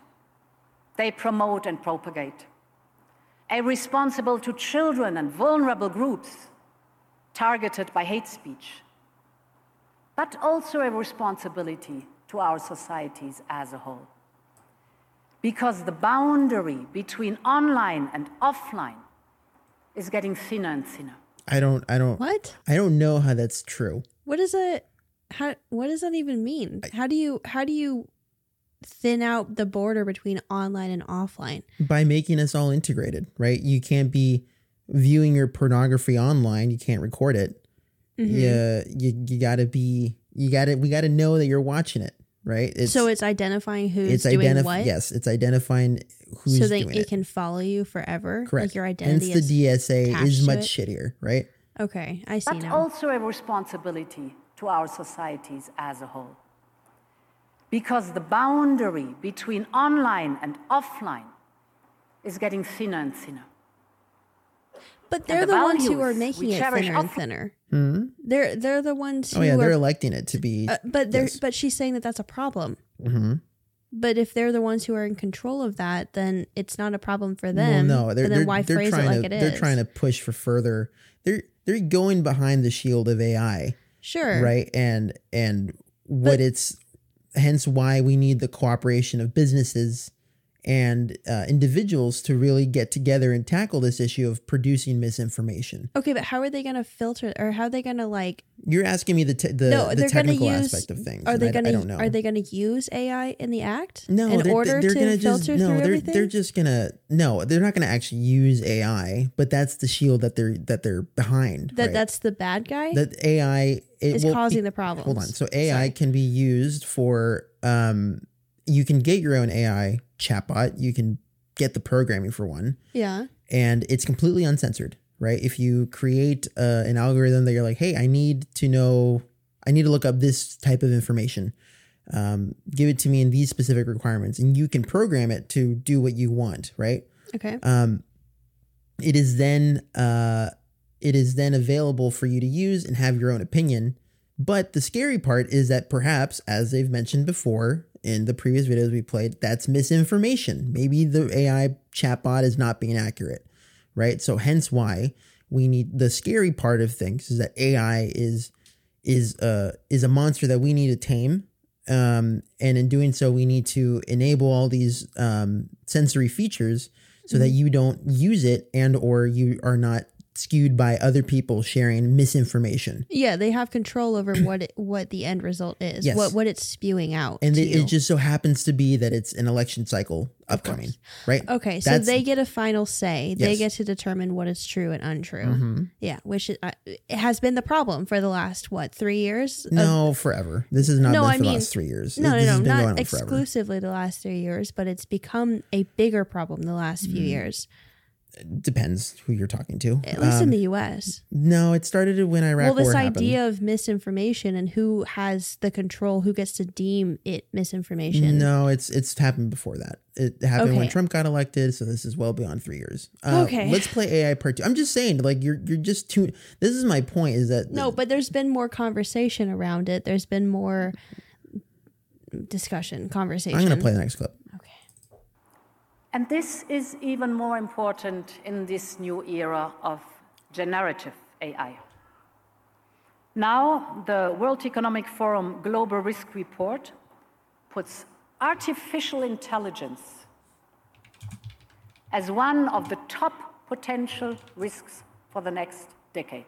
they promote and propagate. A responsible to children and vulnerable groups targeted by hate speech, but also a responsibility to our societies as a whole. Because the boundary between online and offline is getting thinner and thinner. I don't. I don't. What? I don't know how that's true. What does it? How? What does that even mean? How do you? How do you thin out the border between online and offline? By making us all integrated, right? You can't be viewing your pornography online. You can't record it. Mhm. Yeah, you you gotta be. You gotta. We gotta know that you're watching it, right? so it's identifying who's it's doing identif- what. Yes, it's identifying who's so that doing it, it. can follow you forever. Correct. Like your identity. Hence, the DSA is much shittier, right? Okay, I see but now. also a responsibility to our societies as a whole. Because the boundary between online and offline is getting thinner and thinner. But they're And the, the ones who are making it cherish thinner and offline- thinner. Hmm? They're they're the ones who Oh yeah, they're electing it to be. uh, but they're but she's saying that that's a problem. Mhm. But if they're the ones who are in control of that, then it's not a problem for Well, them. no, they're, but then they're, why they're phrase it like to it is? they're trying to push for further. They're they're going behind the shield of AI, Sure. right? And and what it's hence why we need the cooperation of businesses and uh, individuals to really get together and tackle this issue of producing misinformation. Okay, but how are they going to filter, or how are they going to like? You're asking me the te- the, no, the going to technical use. aspect of things. Are they I, going to? don't know. Are they going to use AI in the act? No, in they're, order they're to filter just no. through They're everything. they're just gonna no. They're not gonna actually use AI, but that's the shield that they're that they're behind. that right? that's the bad guy. that AI it is causing the problems. Hold on. So AI can be used for um you can get your own AI chatbot. You can get the programming for one yeah. and it's completely uncensored, right? If you create uh, an algorithm that you're like, "Hey, I need to know I need to look up this type of information. Um, give it to me in these specific requirements, and you can program it to do what you want, right? Okay. Um, it is then uh, it is then available for you to use and have your own opinion. But the scary part is that perhaps, as they've mentioned before in the previous videos we played, that's misinformation. Maybe the AI chatbot is not being accurate, right? So hence why we need the scary part of things is that AI is is uh is a monster that we need to tame. Um, and in doing so, we need to enable all these um, sensory features so that you don't use it and or you are not skewed by other people sharing misinformation. Yeah, they have control over what it, what the end result is, Yes. what what it's spewing out. And it, it just so happens to be that it's an election cycle upcoming, right? Okay, so That's- they get a final say. They get to determine what is true and untrue. Mhm. Yeah, which is, uh, it has been the problem for the last what three years? of- no forever. This has not no, been I mean, the last three years. No, this no, no, not exclusively the last three years, but it's become a bigger problem the last few Mm. years, Depends who you're talking to. at least in Um, the U.S. No, it started when Iraq well, this War happened. idea of misinformation and who has the control, who gets to deem it misinformation. No, it's it's happened before that. It happened when Trump got elected, so this is well beyond three years. Uh, Okay. let's play AI part two. I'm just saying, like you're you're just too. This is my point. Is that No, but there's been more conversation around it. There's been more discussion, conversation. I'm going to play the next clip. And this is even more important in this new era of generative AI. Now, the World Economic Forum Global Risk Report puts artificial intelligence as one of the top potential risks for the next decade.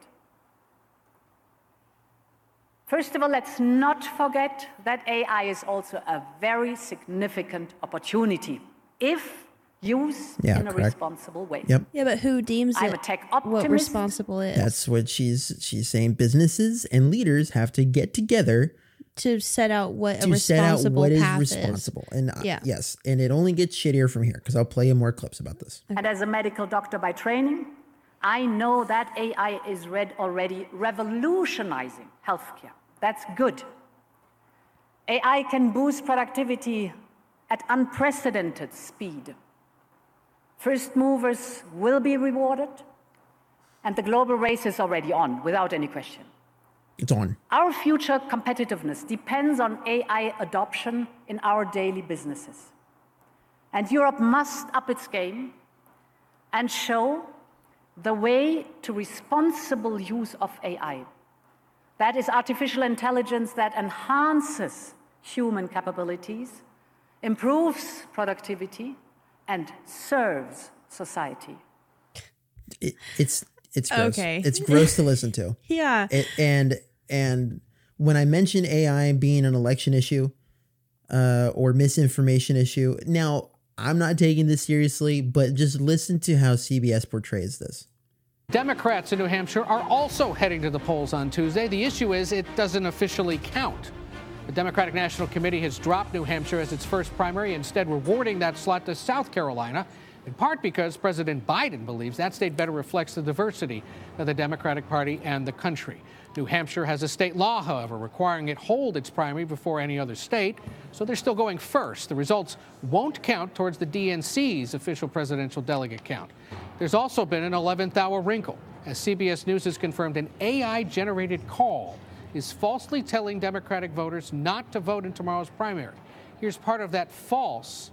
First of all, let's not forget that AI is also a very significant opportunity if used Yeah, in a responsible way. Yep. Yeah, but who deems I'm it a tech what responsible is? That's what she's she's saying. Businesses and leaders have to get together to set out what a to set out responsible what is path responsible. And uh, Yeah. yes, and it only gets shittier from here because I'll play you more clips about this. And as a medical doctor by training, I know that AI is red already revolutionizing healthcare. That's good. AI can boost productivity at unprecedented speed. First movers will be rewarded, and the global race is already on, without any question. It's on. Our future competitiveness depends on AI adoption in our daily businesses. And Europe must up its game and show the way to responsible use of AI. That is artificial intelligence that enhances human capabilities, improves productivity, and serves society. It, it's it's gross. Okay. It's gross to listen to. Yeah. It, and and when I mention AI being an election issue uh, or misinformation issue, now I'm not taking this seriously, but just listen to how CBS portrays this. Democrats in New Hampshire are also heading to the polls on Tuesday. The issue is it doesn't officially count. The Democratic National Committee has dropped New Hampshire as its first primary, instead rewarding that slot to South Carolina, in part because President Biden believes that state better reflects the diversity of the Democratic Party and the country. New Hampshire has a state law, however, requiring it hold its primary before any other state, so they're still going first. The results won't count towards the DNC's official presidential delegate count. There's also been an 11th hour wrinkle, as CBS News has confirmed an AI generated call is falsely telling Democratic voters not to vote in tomorrow's primary. Here's part of that false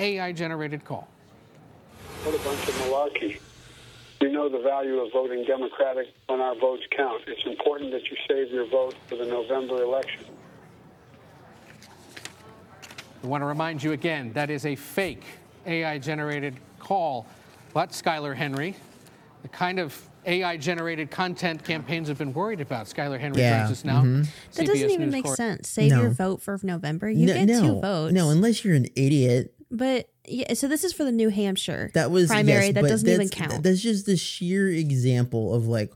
AI generated call. What a bunch of malarkey. We know the value of voting Democratic when our votes count. It's important that you save your vote for the November election. I want to remind you again that is a fake AI generated call. But, Skyler Henry, the kind of AI generated content campaigns have been worried about. Skyler Henry Yeah, joins us now. mhm. That doesn't even News make Corp- sense. Save No. your vote for November. You no, get no, two votes. No, unless you're an idiot. But yeah, so this is for the New Hampshire That was primary. yes, that doesn't even count. That's just the sheer example of like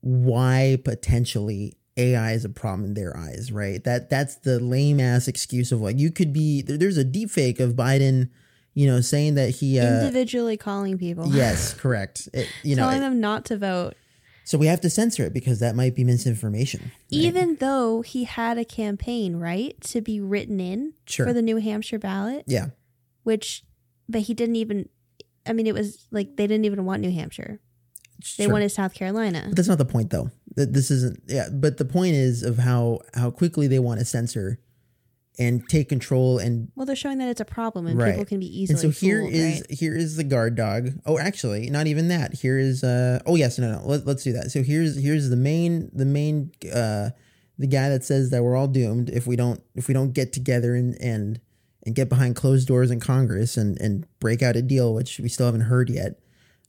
why potentially AI is a problem in their eyes, right? That that's the lame ass excuse of like you could be there's a deep fake of Biden, you know, saying that he uh Individually calling people. yes, correct. It, you know, telling it- them not to vote. So we have to censor it because that might be misinformation. Even though he had a campaign, right, to be written in Sure. for the New Hampshire ballot. Yeah. Which, but he didn't even. I mean, it was like they didn't even want New Hampshire. They Sure. wanted South Carolina. But that's not the point, though. Th- This isn't. Yeah, but the point is of how how quickly they want to censor and take control and Well, they're showing that it's a problem and right. people can be easily. And so here fooled, is right? here is the guard dog. Oh, actually, not even that. Here is uh. Oh yes, no, no. Let, let's do that. So here's here's the main the main uh the guy that says that we're all doomed if we don't if we don't get together and and and get behind closed doors in Congress and and break out a deal, which we still haven't heard yet.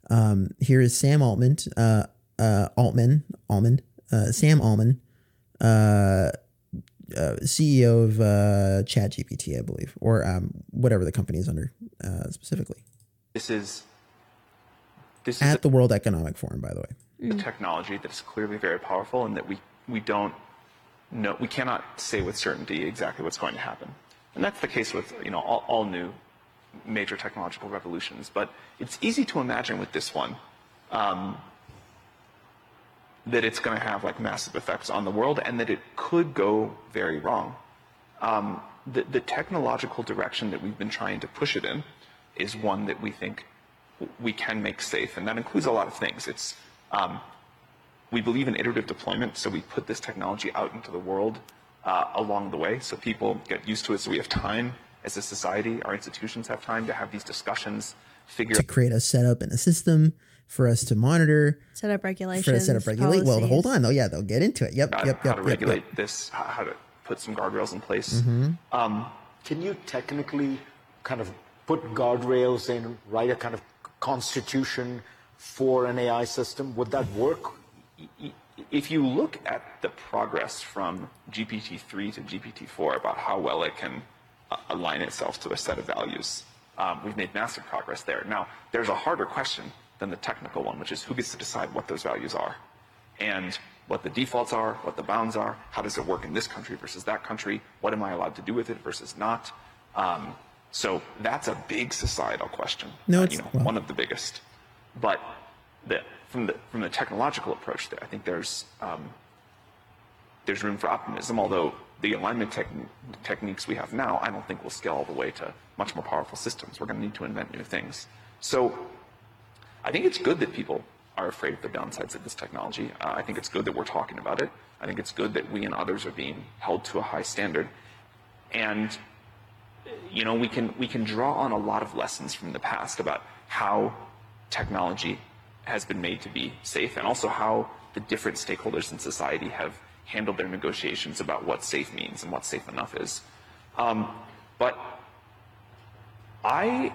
Um, here is Sam Altman, uh, uh, Altman, Almond, uh, Sam Altman, uh, uh, CEO of uh, ChatGPT, I believe, or um, whatever the company is under uh, specifically. This is this is At the World Economic Forum, by the way. a technology that is clearly very powerful and that we, we don't know, we cannot say with certainty exactly what's going to happen. And that's the case with, you know, all, all new major technological revolutions. But it's easy to imagine with this one um, that it's going to have like massive effects on the world and that it could go very wrong. Um, the, the technological direction that we've been trying to push it in is one that we think we can make safe, and that includes a lot of things. It's um, we believe in iterative deployment, so we put this technology out into the world uh, along the way, so people get used to it. So we have time as a society, our institutions have time to have these discussions, figure To create a setup and a system for us to monitor, set up regulations. for us to set up regulate. Well, hold policies. on, though. Yeah, they'll get into it. Yep, out yep, how yep, to yep, regulate yep. this, how, how to put some guardrails in place. Mhm. Um, Can you technically kind of put guardrails in, write a kind of constitution for an AI system? Would that work? if you look at the progress from GPT-3 to GPT-4 about how well it can uh, align itself to a set of values, um, we've made massive progress there. Now, there's a harder question than the technical one, which is who gets to decide what those values are, and what the defaults are, what the bounds are, how does it work in this country versus that country, what am I allowed to do with it versus not. Um, so that's a big societal question. No, it's- you know, well- one of the biggest. But the, from the from the technological approach, there, I think there's um, there's room for optimism. Although the alignment techn- techniques we have now, I don't think will scale all the way to much more powerful systems. We're going to need to invent new things. So I think it's good that people are afraid of the downsides of this technology. Uh, I think it's good that we're talking about it. I think it's good that we and others are being held to a high standard. And you know, we can we can draw on a lot of lessons from the past about how technology has been made to be safe, and also how the different stakeholders in society have handled their negotiations about what safe means and what safe enough is. Um, but I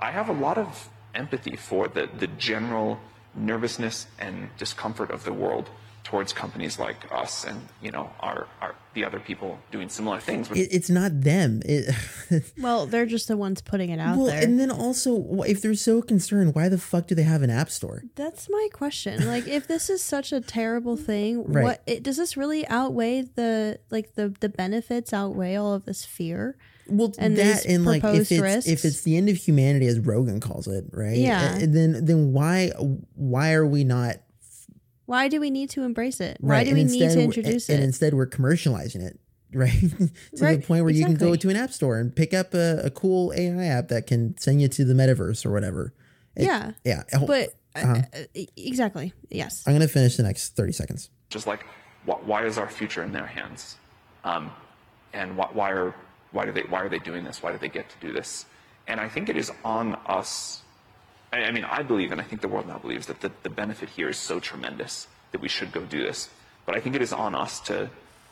I have a lot of empathy for the the general nervousness and discomfort of the world towards companies like us and you know our, our the other people doing similar things. It, it's not them. It, Well, they're just the ones putting it out well, there. and then also, if they're so concerned, why the fuck do they have an app store? That's my question. Like, if this is such a terrible thing, Right. what it, does this really outweigh the like the the benefits outweigh all of this fear? Well, and that these and like if it's risks? if it's the end of humanity, as Rogan calls it, right? Yeah. And then then why why are we not why do we need to embrace it? right? Why do and we need instead to we're- introduce and, it? And instead, we're commercializing it, right? to Right, the point where you can go to an app store and pick up a, a cool AI app that can send you to the metaverse or whatever. It- yeah, yeah. But uh-huh. uh, uh, exactly, yes. I'm gonna finish the next thirty seconds. just like wh- why is our future in their hands um, and wh- why are why do they why are they doing this? Why do they get to do this? And i think it is on us. I, I mean i believe and i think the world now believes that the, the benefit here is so tremendous that we should go do this. But i think it is on us to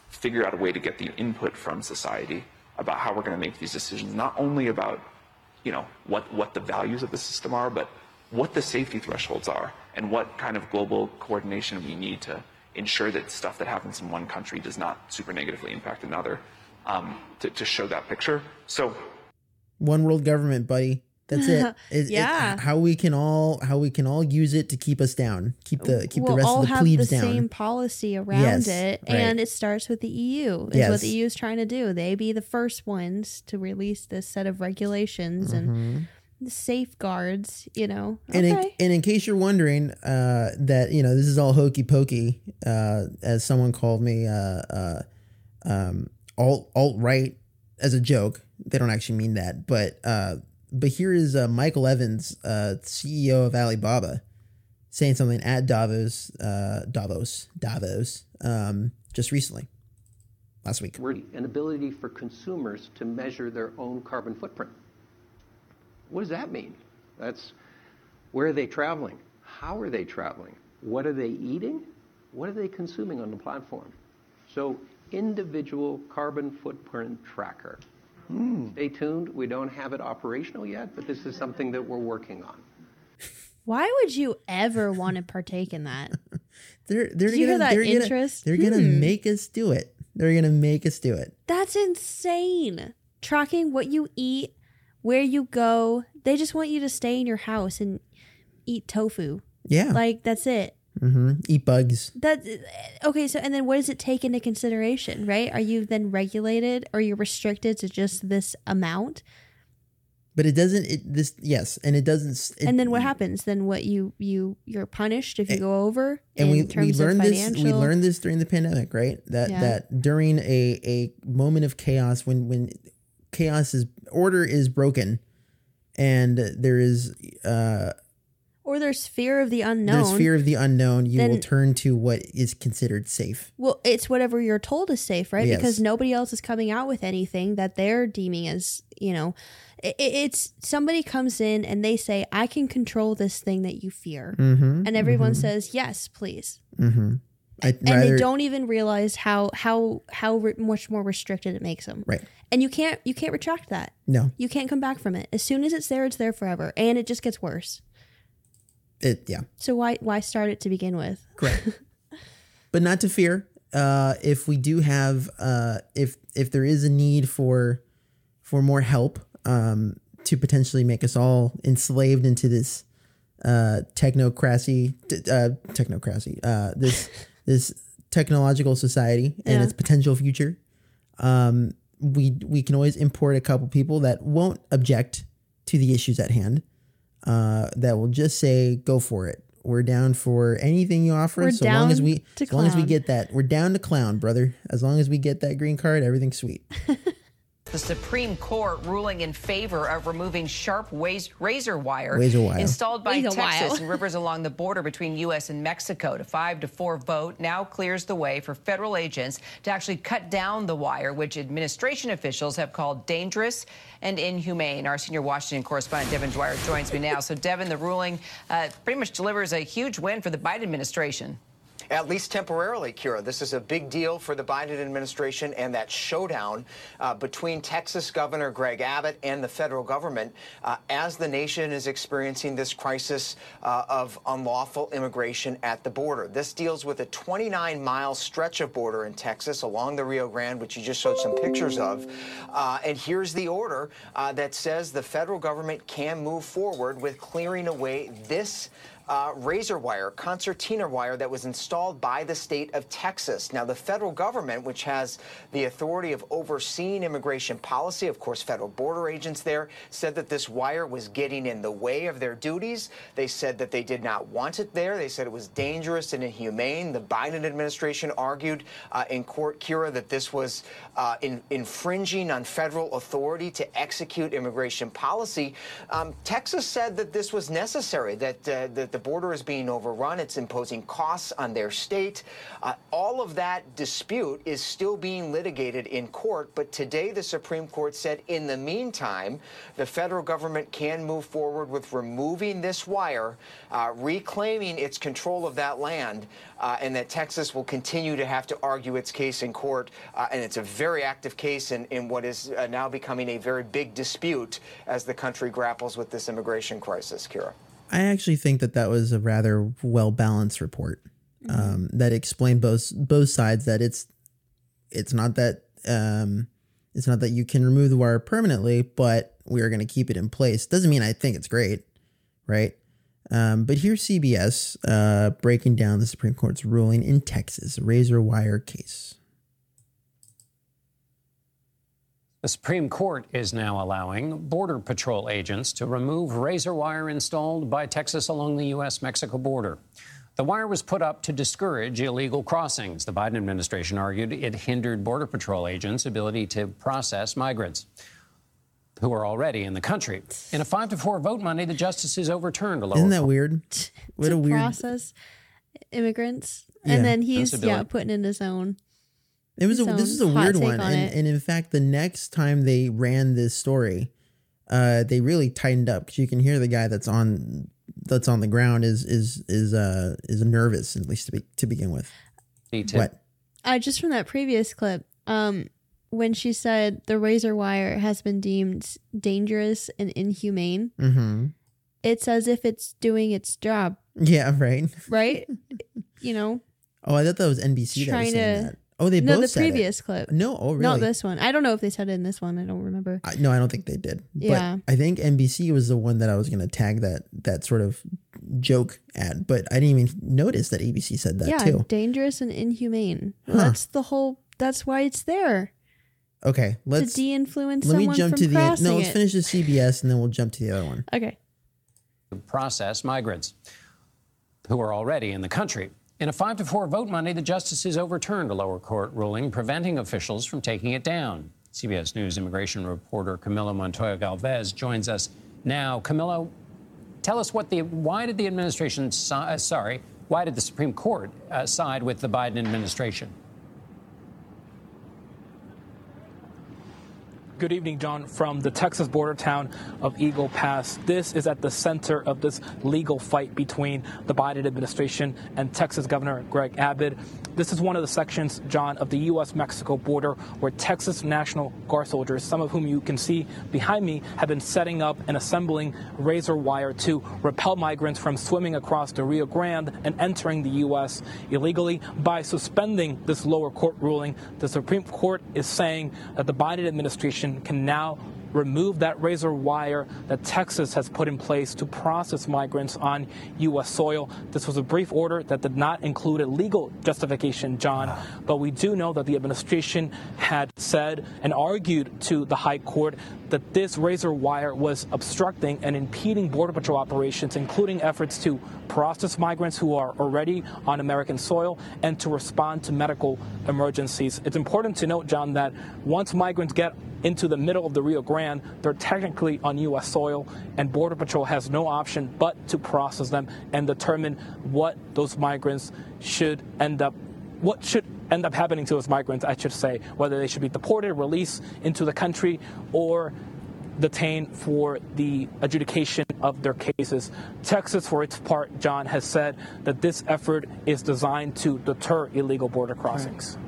figure out a way to get the input from society about how we're going to make these decisions not only about you know what what the values of the system are but what the safety thresholds are and what kind of global coordination we need to ensure that stuff that happens in one country does not super negatively impact another um, to, to show that picture so One world government, buddy. That's it. It- it- Yeah. how we can all how we can all use it to keep us down, keep the keep we'll the rest all of the have plebes the down. same policy around Yes, it, right. and it starts with the EU. Is Yes. what the EU is trying to do. They be the first ones to release this set of regulations, Mhm. and the safeguards, you know. And in, and in case you're wondering, uh, that you know this is all hokey pokey, uh, as someone called me, uh, uh, um, alt alt right as a joke. They don't actually mean that, but uh, but here is uh, Michael Evans, uh, CEO of Alibaba, saying something at Davos, uh, Davos, Davos, um, just recently, last week. an ability for consumers to measure their own carbon footprint. What does that mean? That's where are they traveling? How are they traveling? What are they eating? What are they consuming on the platform? So, individual carbon footprint tracker. Stay tuned. We don't have it operational yet, but this is something that we're working on. Why would you ever want to partake in that? They're they're Did you gonna hear that they're gonna- interest? they're gonna Hmm. make us do it. They're gonna make us do it. That's insane. Tracking what you eat, where you go. They just want you to stay in your house and eat tofu. Yeah. Like that's it. Hmm Eat bugs. That okay, so and then what does it take into consideration, right? Are you then regulated or you're restricted to just this amount? But it doesn't. It this yes, and it doesn't. It, and then what happens? Then what you you you're punished if you go over and we we learned this we learned this during the pandemic right that Yeah. that during a a moment of chaos when when chaos is order is broken and there is uh or there's fear of the unknown. there's fear of the unknown you will turn to what is considered safe Well, it's whatever you're told is safe, right? Yes. Because nobody else is coming out with anything that they're deeming as, you know, i- i- it's somebody comes in and they say, I can control this thing that you fear. Mhm, And everyone mhm. says, yes, please. mm-hmm And rather they don't even realize how, how, how re- much more restricted it makes them. right And you can't, you can't retract that. no You can't come back from it. As soon as it's there, it's there forever. And it just gets worse. It yeah So why, why start it to begin with? Correct. but not to fear. Uh, if we do have, uh, if if there is a need for for more help um, to potentially make us all enslaved into this uh, technocracy, uh, technocracy, uh, this this technological society and Yeah. its potential future, um, we we can always import a couple people that won't object to the issues at hand uh, that will just say, "Go for it. We're down for anything you offer. We're so long as we, as long as we get that, we're down to clown, brother. As long as we get that green card, everything's sweet." The Supreme Court ruling in favor of removing sharp waz- razor wire Razor wire. installed by Razor Texas wire. and rivers along the border between U.S. and Mexico. The five to four vote now clears the way for federal agents to actually cut down the wire, which administration officials have called dangerous and inhumane. Our senior Washington correspondent Devin Dwyer joins me now. So, Devin, the ruling uh, pretty much delivers a huge win for the Biden administration. At least temporarily, Kira. This is a big deal for the Biden administration and that showdown uh, between Texas Governor Greg Abbott and the federal government uh, as the nation is experiencing this crisis uh, of unlawful immigration at the border. This deals with a 29 mile stretch of border in Texas along the Rio Grande, which you just showed some pictures of. Uh, and here's the order uh, that says the federal government can move forward with clearing away this uh, razor wire, concertina wire that was installed by the state of Texas. Now, the federal government, which has the authority of overseeing immigration policy, of course, federal border agents there, said that this wire was getting in the way of their duties. They said that they did not want it there. They said it was dangerous and inhumane. The Biden administration argued uh, in court, Kira, that this was uh, in, infringing on federal authority to execute immigration policy. Um, Texas said that this was necessary, that, uh, that the border is being overrun. It's imposing costs on their state. Uh, all of that dispute is still being litigated in court. But today, the Supreme Court said, in the meantime, the federal government can move forward with removing this wire, uh, reclaiming its control of that land, uh, and that Texas will continue to have to argue its case in court. Uh, and it's a very active case in, in what is uh, now becoming a very big dispute as the country grapples with this immigration crisis, Kira. I actually think that that was a rather well balanced report um, that explained both both sides. That it's it's not that um, it's not that you can remove the wire permanently, but we are going to keep it in place. Doesn't mean I think it's great, right? Um, but here's CBS uh, breaking down the Supreme Court's ruling in Texas, razor wire case. The Supreme Court is now allowing Border Patrol agents to remove razor wire installed by Texas along the U.S. Mexico border. The wire was put up to discourage illegal crossings. The Biden administration argued it hindered Border Patrol agents' ability to process migrants who are already in the country. In a five to four vote Monday, the justices overturned a lower Isn't that court- weird? What to a weird. process immigrants, Yeah. and then he's yeah putting in his own. It was a, this is a weird one, on and, and in fact, the next time they ran this story, uh, they really tightened up because you can hear the guy that's on that's on the ground is is is uh is nervous at least to be, to begin with. Me What? Uh, just from that previous clip, um, when she said the razor wire has been deemed dangerous and inhumane, Mm-hmm. it's as if it's doing its job, Yeah. Right. right? you know, Oh, I thought that was NBC that was trying saying to. that. Oh, they no, both the said it. previous clip. No, oh, really? Not this one. I don't know if they said it in this one. I don't remember. I, no, I don't think they did. Yeah. But I think NBC was the one that I was going to tag that that sort of joke at, but I didn't even notice that ABC said that yeah, too. dangerous and inhumane. Huh. That's the whole. That's why it's there Okay, let's to de-influence let me jump from to the crossing no. Let's it. finish the CBS and then we'll jump to the other one. Okay. process migrants who are already in the country. In a five to four vote Monday, the justices overturned a lower court ruling preventing officials from taking it down. CBS News immigration reporter Camilo Montoya Galvez joins us now. Camilo, tell us what the why did the administration uh, sorry why did the Supreme Court uh, side with the Biden administration? Good evening, John, from the Texas border town of Eagle Pass. This is at the center of this legal fight between the Biden administration and Texas Governor Greg Abbott. This is one of the sections, John, of the U.S. Mexico border where Texas National Guard soldiers, some of whom you can see behind me, have been setting up and assembling razor wire to repel migrants from swimming across the Rio Grande and entering the U.S. illegally. By suspending this lower court ruling, the Supreme Court is saying that the Biden administration can now remove that razor wire that Texas has put in place to process migrants on U.S. soil. This was a brief order that did not include a legal justification, John, but we do know that the administration had said and argued to the High Court that this razor wire was obstructing and impeding Border Patrol operations, including efforts to process migrants who are already on American soil and to respond to medical emergencies. It's important to note, John, that once migrants get into the middle of the Rio Grande, they're technically on U.S. soil, and Border Patrol has no option but to process them and determine what those migrants should end up, what should end up happening to those migrants, I should say, whether they should be deported, released into the country, or detained for the adjudication of their cases. Texas, for its part, John, has said that this effort is designed to deter illegal border crossings.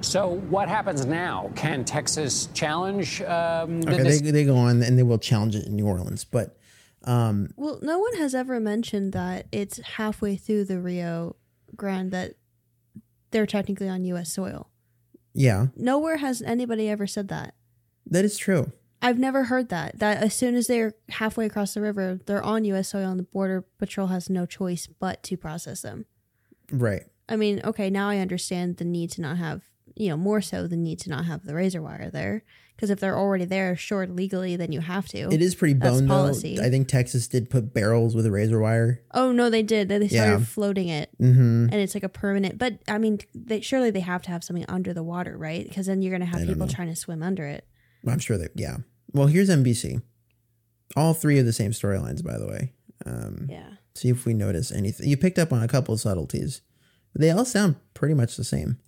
So what happens now? Can Texas challenge um, the Okay, dis- they, they go on and they will challenge it in New Orleans, but um, Well, no one has ever mentioned that it's halfway through the Rio Grande that they're technically on U.S. soil. yeah, Nowhere has anybody ever said that. that is true. I've never heard that. That as soon as they're halfway across the river, they're on U.S. soil, and the Border Patrol has no choice but to process them. Right. I mean, okay, now I understand the need to not have, you know, more so the need to not have the razor wire there. Because if they're already there, stored legally, then you have to. It is pretty That's bone policy. though. I think Texas did put barrels with a razor wire. Oh no, they did. They started Yeah. floating it, Mhm. and it's like a permanent. But I mean, they surely they have to have something under the water, right? Because then you're gonna have I people trying to swim under it. I'm sure that yeah. Well, here's NBC. All three of the same storylines, by the way. Um, yeah. See if we notice anything. You picked up on a couple of subtleties, they all sound pretty much the same.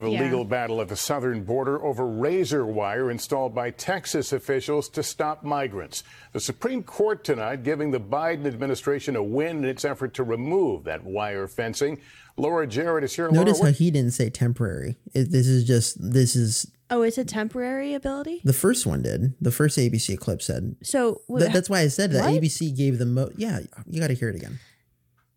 A legal battle at the southern border over razor wire installed by Texas officials to stop migrants. The Supreme Court tonight giving the Biden administration a win in its effort to remove that wire fencing. Laura Jarrett is here. Notice Laura, how he didn't say temporary. It, this is just this is Oh, it's a temporary ability. the first one did. The first ABC clip said. So wh- That- that's why I said that what? ABC gave the mo. Yeah, you got to hear it again.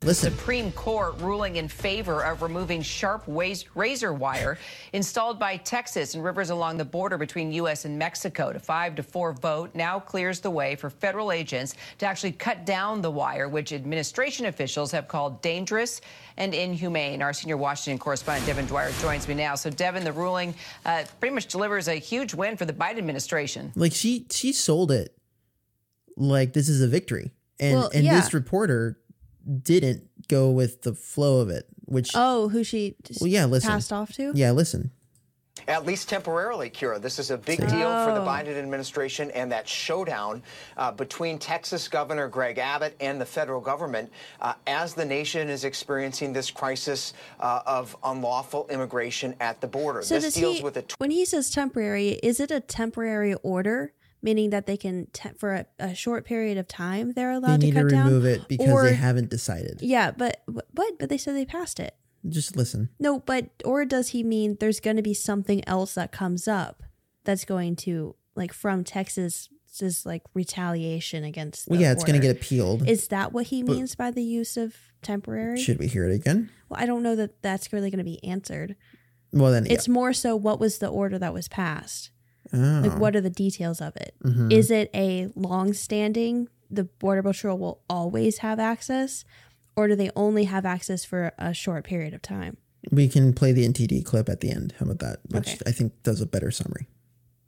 Listen. Supreme Court ruling in favor of removing sharp razor wire installed by Texas and rivers along the border between U.S. and Mexico. To five to four vote now clears the way for federal agents to actually cut down the wire, which administration officials have called dangerous and inhumane. Our senior Washington correspondent Devin Dwyer joins me now. So, Devin, the ruling uh, pretty much delivers a huge win for the Biden administration. Like she she sold it like this is a victory, and Well, and yeah. this reporter didn't go with the flow of it, which Oh, who she just well yeah listen passed off to? yeah listen At least temporarily, Kira. This is a big See. deal for the Oh. Biden administration and that showdown uh, between Texas Governor Greg Abbott and the federal government uh, as the nation is experiencing this crisis uh, of unlawful immigration at the border. So this deals he, with a when he says temporary, is it a temporary order, meaning that they can te- for a, a short period of time they're they allowed need to to cut down? remove it because Or- they haven't decided. Yeah, but but but they said they passed it. Just listen. No, but or does he mean there's going to be something else that comes up that's going to like from Texas just like retaliation against? The Well, yeah, it's gonna get appealed. Is that what he But- means by the use of temporary? Should we hear it again? Well, I don't know that that's really going to be answered. Well then, It's more so what was the order that was passed? Yeah. Like, Oh. what are the details of it? Is Mhm. it a long standing, the Border Patrol will always have access, or do they only have access for a short period of time? We can play the NTD clip at the end. How about that? Which I think does a better summary.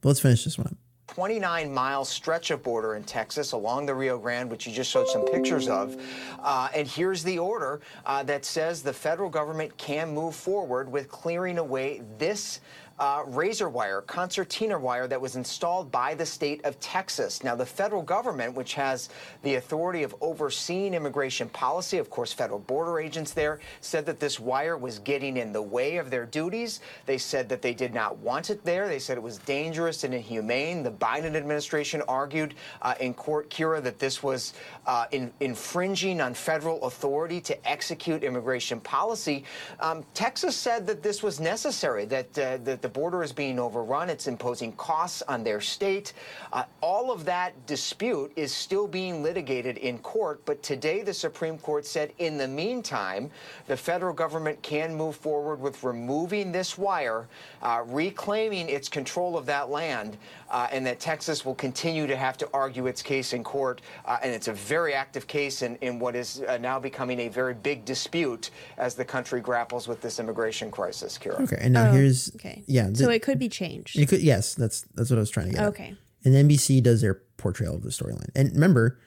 But let's finish this one up. 29 mile stretch of border in Texas along the Rio Grande, which you just showed some pictures of. Uh, and here's the order uh, that says the federal government can move forward with clearing away this. Uh, razor wire, concertina wire that was installed by the state of Texas. Now, the federal government, which has the authority of overseeing immigration policy, of course, federal border agents there, said that this wire was getting in the way of their duties. They said that they did not want it there. They said it was dangerous and inhumane. The Biden administration argued uh, in court, Kira, that this was uh, in, infringing on federal authority to execute immigration policy. Um, Texas said that this was necessary, that, uh, that the border is being overrun. It's imposing costs on their state. Uh, all of that dispute is still being litigated in court. But today, the Supreme Court said, in the meantime, the federal government can move forward with removing this wire, uh, reclaiming its control of that land, uh, and that Texas will continue to have to argue its case in court. Uh, and it's a very active case in, in what is uh, now becoming a very big dispute as the country grapples with this immigration crisis, Kira. Okay, and now Oh, here's okay. Yeah, So the- it could be changed. You could yes, that's that's what I was trying to get. at. Okay. And NBC does their portrayal of the storyline. And remember,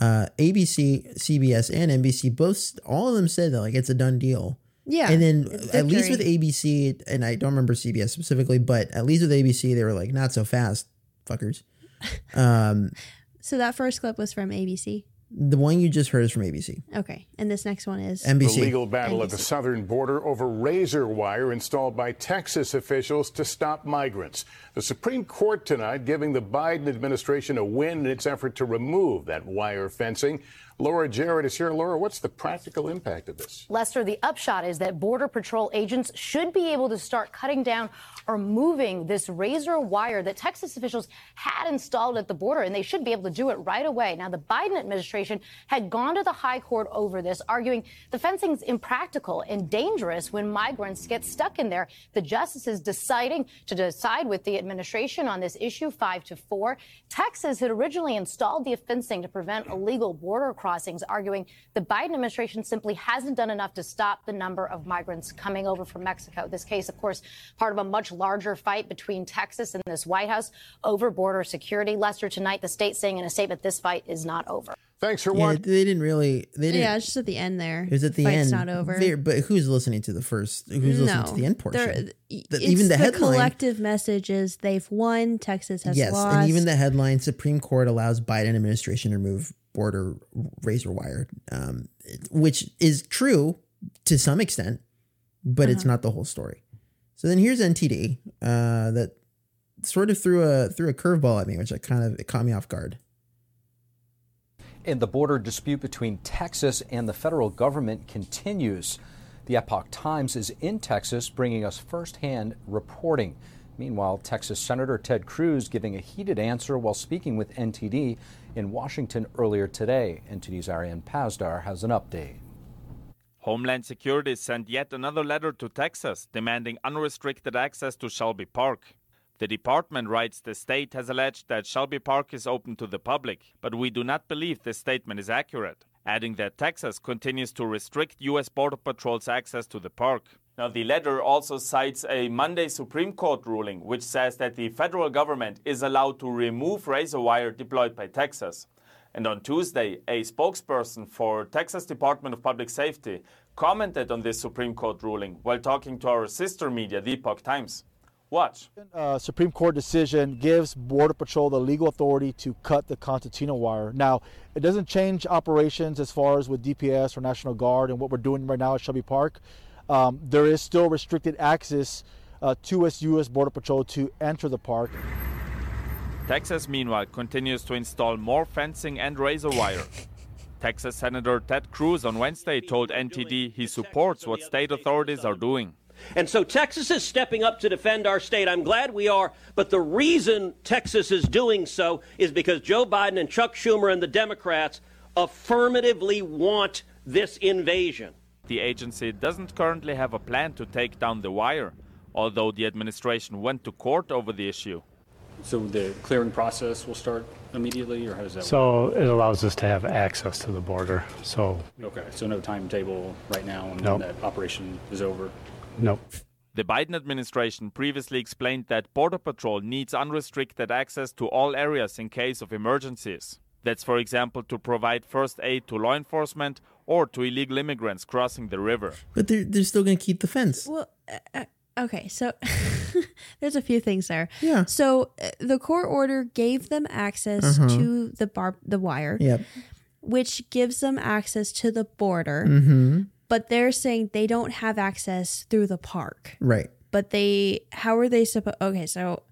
uh, ABC, CBS, and NBC both all of them said that like it's a done deal. Yeah, And then at least with. ABC, and I don't remember CBS specifically, but at least with ABC, they were like, not so fast, fuckers. Um, So that first clip was from ABC. The one you just heard is from ABC. Okay, and this next one is NBC. The legal battle at the southern border over razor wire installed by Texas officials to stop migrants. The Supreme Court tonight giving the Biden administration a win in its effort to remove that wire fencing. Laura Jarrett is here. Laura, what's the practical impact of this? Lester, the upshot is that Border Patrol agents should be able to start cutting down or moving this razor wire that Texas officials had installed at the border, and they should be able to do it right away. Now, the Biden administration had gone to the high court over this, arguing the fencing's impractical and dangerous when migrants get stuck in there. The justices deciding to decide with the administration on this issue, five to four. Texas had originally installed the fencing to prevent illegal border crossings, arguing the Biden administration simply hasn't done enough to stop the number of migrants coming over from Mexico. This case, of course, part of a much larger fight between Texas and this White House over border security. Lester, tonight, the state saying in a statement this fight is not over. Thanks for Yeah, they didn't really. They didn't. yeah, it's just at the end there. It was at the Fight's end. not over. There- but who's listening to the first? Who's listening to the end portion? There- The- it's even the, headline. collective message is they've won. Texas has yes, lost. and even the headline: Supreme Court allows Biden administration to remove border razor wire, um, which is true to some extent, but it's Uh-huh. not the whole story. So then here's NTD uh, that sort of threw a threw a curveball at me, which I kind of it caught me off guard. And the border dispute between Texas and the federal government continues. The Epoch Times is in Texas, bringing us firsthand reporting. Meanwhile, Texas Senator Ted Cruz giving a heated answer while speaking with NTD in Washington earlier today. NTD's Ariane Pazdar has an update. Homeland Security sent yet another letter to Texas demanding unrestricted access to Shelby Park. The department writes the state has alleged that Shelby Park is open to the public, but we do not believe this statement is accurate, adding that Texas continues to restrict U.S. Border Patrol's access to the park. Now, the letter also cites a Monday Supreme Court ruling which says that the federal government is allowed to remove razor wire deployed by Texas. And on Tuesday, a spokesperson for Texas Department of Public Safety commented on this Supreme Court ruling while talking to our sister media, the Epoch Times. Watch. Uh, Supreme Court decision gives Border Patrol the legal authority to cut the concertina wire. Now, it doesn't change operations as far as with DPS or National Guard and what we're doing right now at Shelby Park. Um, there is still restricted access uh, to U.S. Border Patrol to enter the park. Texas, meanwhile, continues to install more fencing and razor wire. Texas Senator Ted Cruz on Wednesday told NTD he supports what state authorities are doing. And so Texas is stepping up to defend our state. I'm glad we are. But the reason Texas is doing so is because Joe Biden and Chuck Schumer and the Democrats affirmatively want this invasion. The agency doesn't currently have a plan to take down the wire, although the administration went to court over the issue. So the clearing process will start immediately, or how does that So it allows us to have access to the border. So? Okay, so no timetable right now, and Nope. when that operation is over. Nope. The Biden administration previously explained that Border Patrol needs unrestricted access to all areas in case of emergencies. That's, for example, to provide first aid to law enforcement or to illegal immigrants crossing the river. But they're they're still gonna keep the fence. Well, uh, uh, okay, so there's a few things there. Yeah. So uh, the court order gave them access Uh-huh. to the bar, the wire. Yep. Which gives them access to the border. Mm-hmm. But they're saying they don't have access through the park. Right. But they, how are they supposed? Okay, so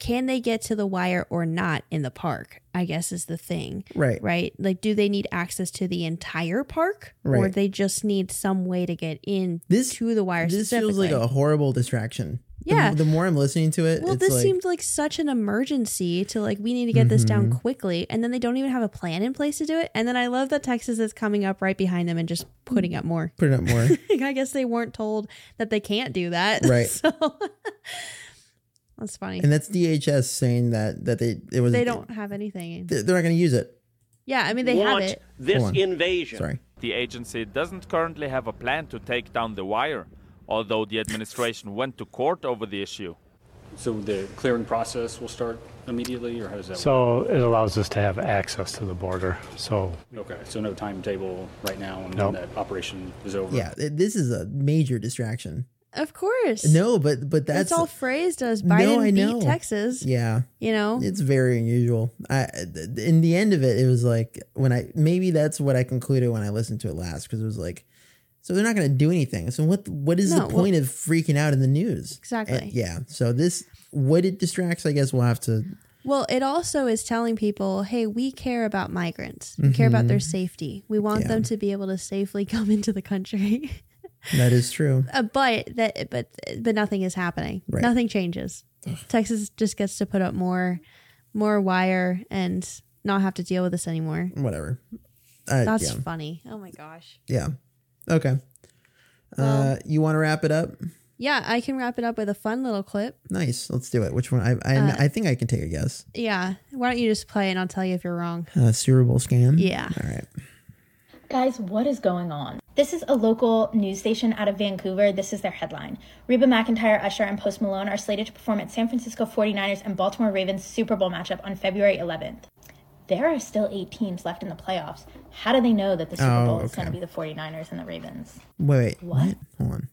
can they get to the wire or not in the park? I guess is the thing. Right. Right. Like, do they need access to the entire park, or they just need some way to get in This to the wire? This feels like a horrible distraction. Yeah. The, more I'm listening to it, Well, this like, seemed like such an emergency to like we need to get this down Mhm. quickly, and then they don't even have a plan in place to do it. And then I love that Texas is coming up right behind them and just putting up more. Putting up more. I guess they weren't told that they can't do that, Right. So that's funny. and that's DHS saying that that they it was they don't have anything. they're not going to use it. Yeah, I mean they have it. this invasion. Sorry. The agency doesn't currently have a plan to take down the wire, although the administration went to court over the issue. So the clearing process will start immediately, or how does that so it allows us to have access to the border. So? Okay, so no timetable right now, and Nope. when that operation is over. Yeah, this is a major distraction. Of course. No, but but that's That's all phrased as Biden no, I beat know. Texas. Yeah, You know? it's very unusual. I in the end of it, it was like when I maybe that's what I concluded when I listened to it last because it was like, so they're not going to do anything. So what what is No, the well- point of freaking out in the news? Exactly. And yeah. So this what it distracts, I guess we'll have to. Well, it also is telling people, hey, we care about migrants. We care about their Mhm. safety. We want Yeah. them to be able to safely come into the country. That is true. Uh, but that but but nothing is happening. Right. Nothing changes. Texas just gets to put up more more wire and not have to deal with this anymore. Whatever. Uh, That's yeah. funny. Oh my gosh. Yeah. Okay. uh, you want to wrap it up? Yeah, I can wrap it up with a fun little clip. Nice. Let's do it. Which one? I I, Uh, I think I can take a guess. Yeah. Why don't you just play and I'll tell you if you're wrong. Uh, Super Bowl scam. Yeah. All right. Guys, what is going on? This is a local news station out of Vancouver. This is their headline. Reba McEntire, Usher, and Post Malone are slated to perform at San Francisco 49ers and Baltimore Ravens Super Bowl matchup on February 11th. There are still eight teams left in the playoffs. How do they know that the Super Oh, Bowl is going to be the 49ers and the Ravens? Wait. wait What? Hold on.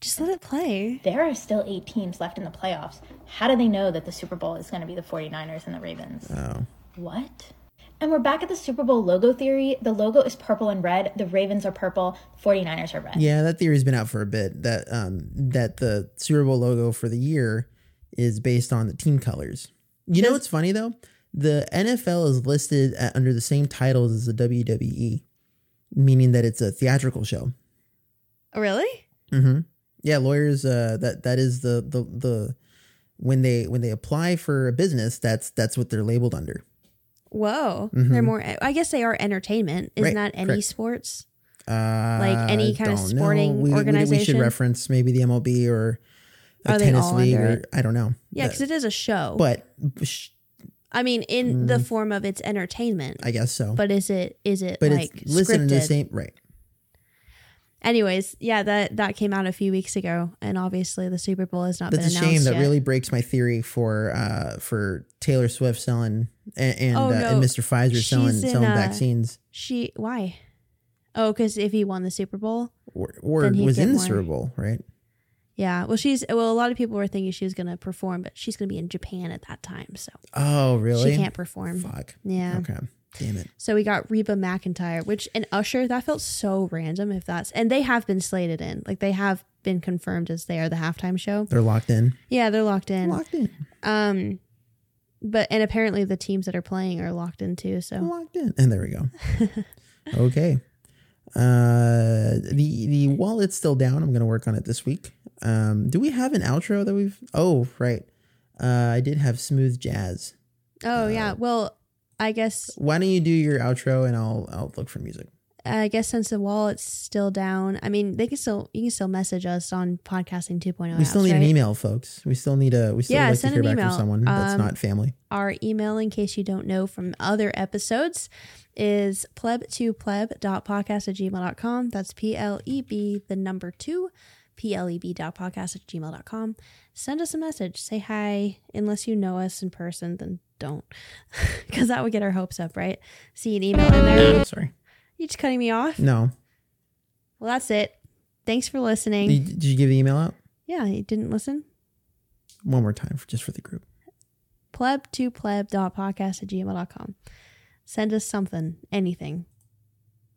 Just let it play. There are still eight teams left in the playoffs. How do they know that the Super Bowl is going to be the 49ers and the Ravens? Oh. What? And we're back at the Super Bowl logo theory. The logo is purple and red. The Ravens are purple. 49ers are red. Yeah, that theory's been out for a bit. That um that the Super Bowl logo for the year is based on the team colors. You know what's funny though? The NFL is listed at, under the same titles as the WWE, meaning that it's a theatrical show. Oh, really? Mm-hmm. Yeah, lawyers. Uh, that that is the the the when they when they apply for a business, that's that's what they're labeled under. Whoa. Mhm. They're more I guess they are entertainment. Isn't Right, that any correct. sports? Uh, Like any kind of sporting. We- we- We, should reference maybe the MLB or the Are tennis league, or it? I don't know. Yeah, because it is a show. But sh- I mean, in the Mm. form of its entertainment. I guess so. But is it is it but like it's listening to the same right. Anyways, yeah, that that came out a few weeks ago, and obviously the Super Bowl has not That's a been announced shame. That yet. really breaks my theory for uh for Taylor Swift selling and and, Oh, uh, and Mr. Pfizer selling She's in, selling uh, vaccines. She why? Oh, because if he won the Super Bowl, Or, or was in the more. Super Bowl, right? Yeah, well, she's well. A lot of people were thinking she was going to perform, but she's going to be in Japan at that time, so Oh, really? she can't perform. Fuck. Yeah. Okay. Damn it. So we got Reba McEntire, which and Usher. That felt so random. If that's and they have been slated in, like they have been confirmed as they are the halftime show. They're locked in. Yeah, they're locked in. Locked in. Um, but and apparently the teams that are playing are locked in too. So locked in. And there we go. okay. Uh the the while it's still down. I'm gonna work on it this week. Um do we have an outro that we've oh right. Uh I did have smooth jazz. Oh yeah. Well, I guess Why don't you do your outro and I'll I'll look for music. I guess since the wallet's still down, I mean they can still you can still message us on podcasting 2.0. we still apps, need an right? email, folks. We still need a we still Yeah, like to send hear an back email. from someone that's Um, not family. Our email, in case you don't know from other episodes, is pleb2pleb.podcast at gmail.com. That's P L E B, the number two, P L E B dot podcast at gmail.com. Send us a message. Say hi. Unless you know us in person, then don't. Because that would get our hopes up, right? See an email in there. Sorry. You just cutting me off? No. Well, that's it. Thanks for listening. Did, did you give the email out? yeah, you didn't listen? One more time for just for the group. pleb2pleb.podcast at gmail.com. Send us something, anything.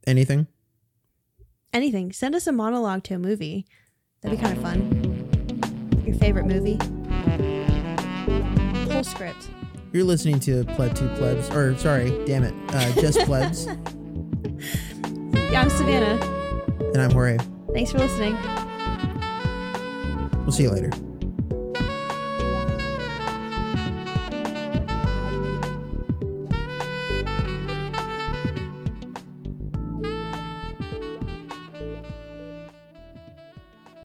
Anything? Anything. Send us a monologue to a movie. That'd be kind of fun. Your favorite movie. Whole script. You're listening to Pleb Two Plebs, or sorry, damn it, uh, just Plebs, Yeah, I'm Savannah. and I'm Jorge. Thanks for listening. We'll see you later.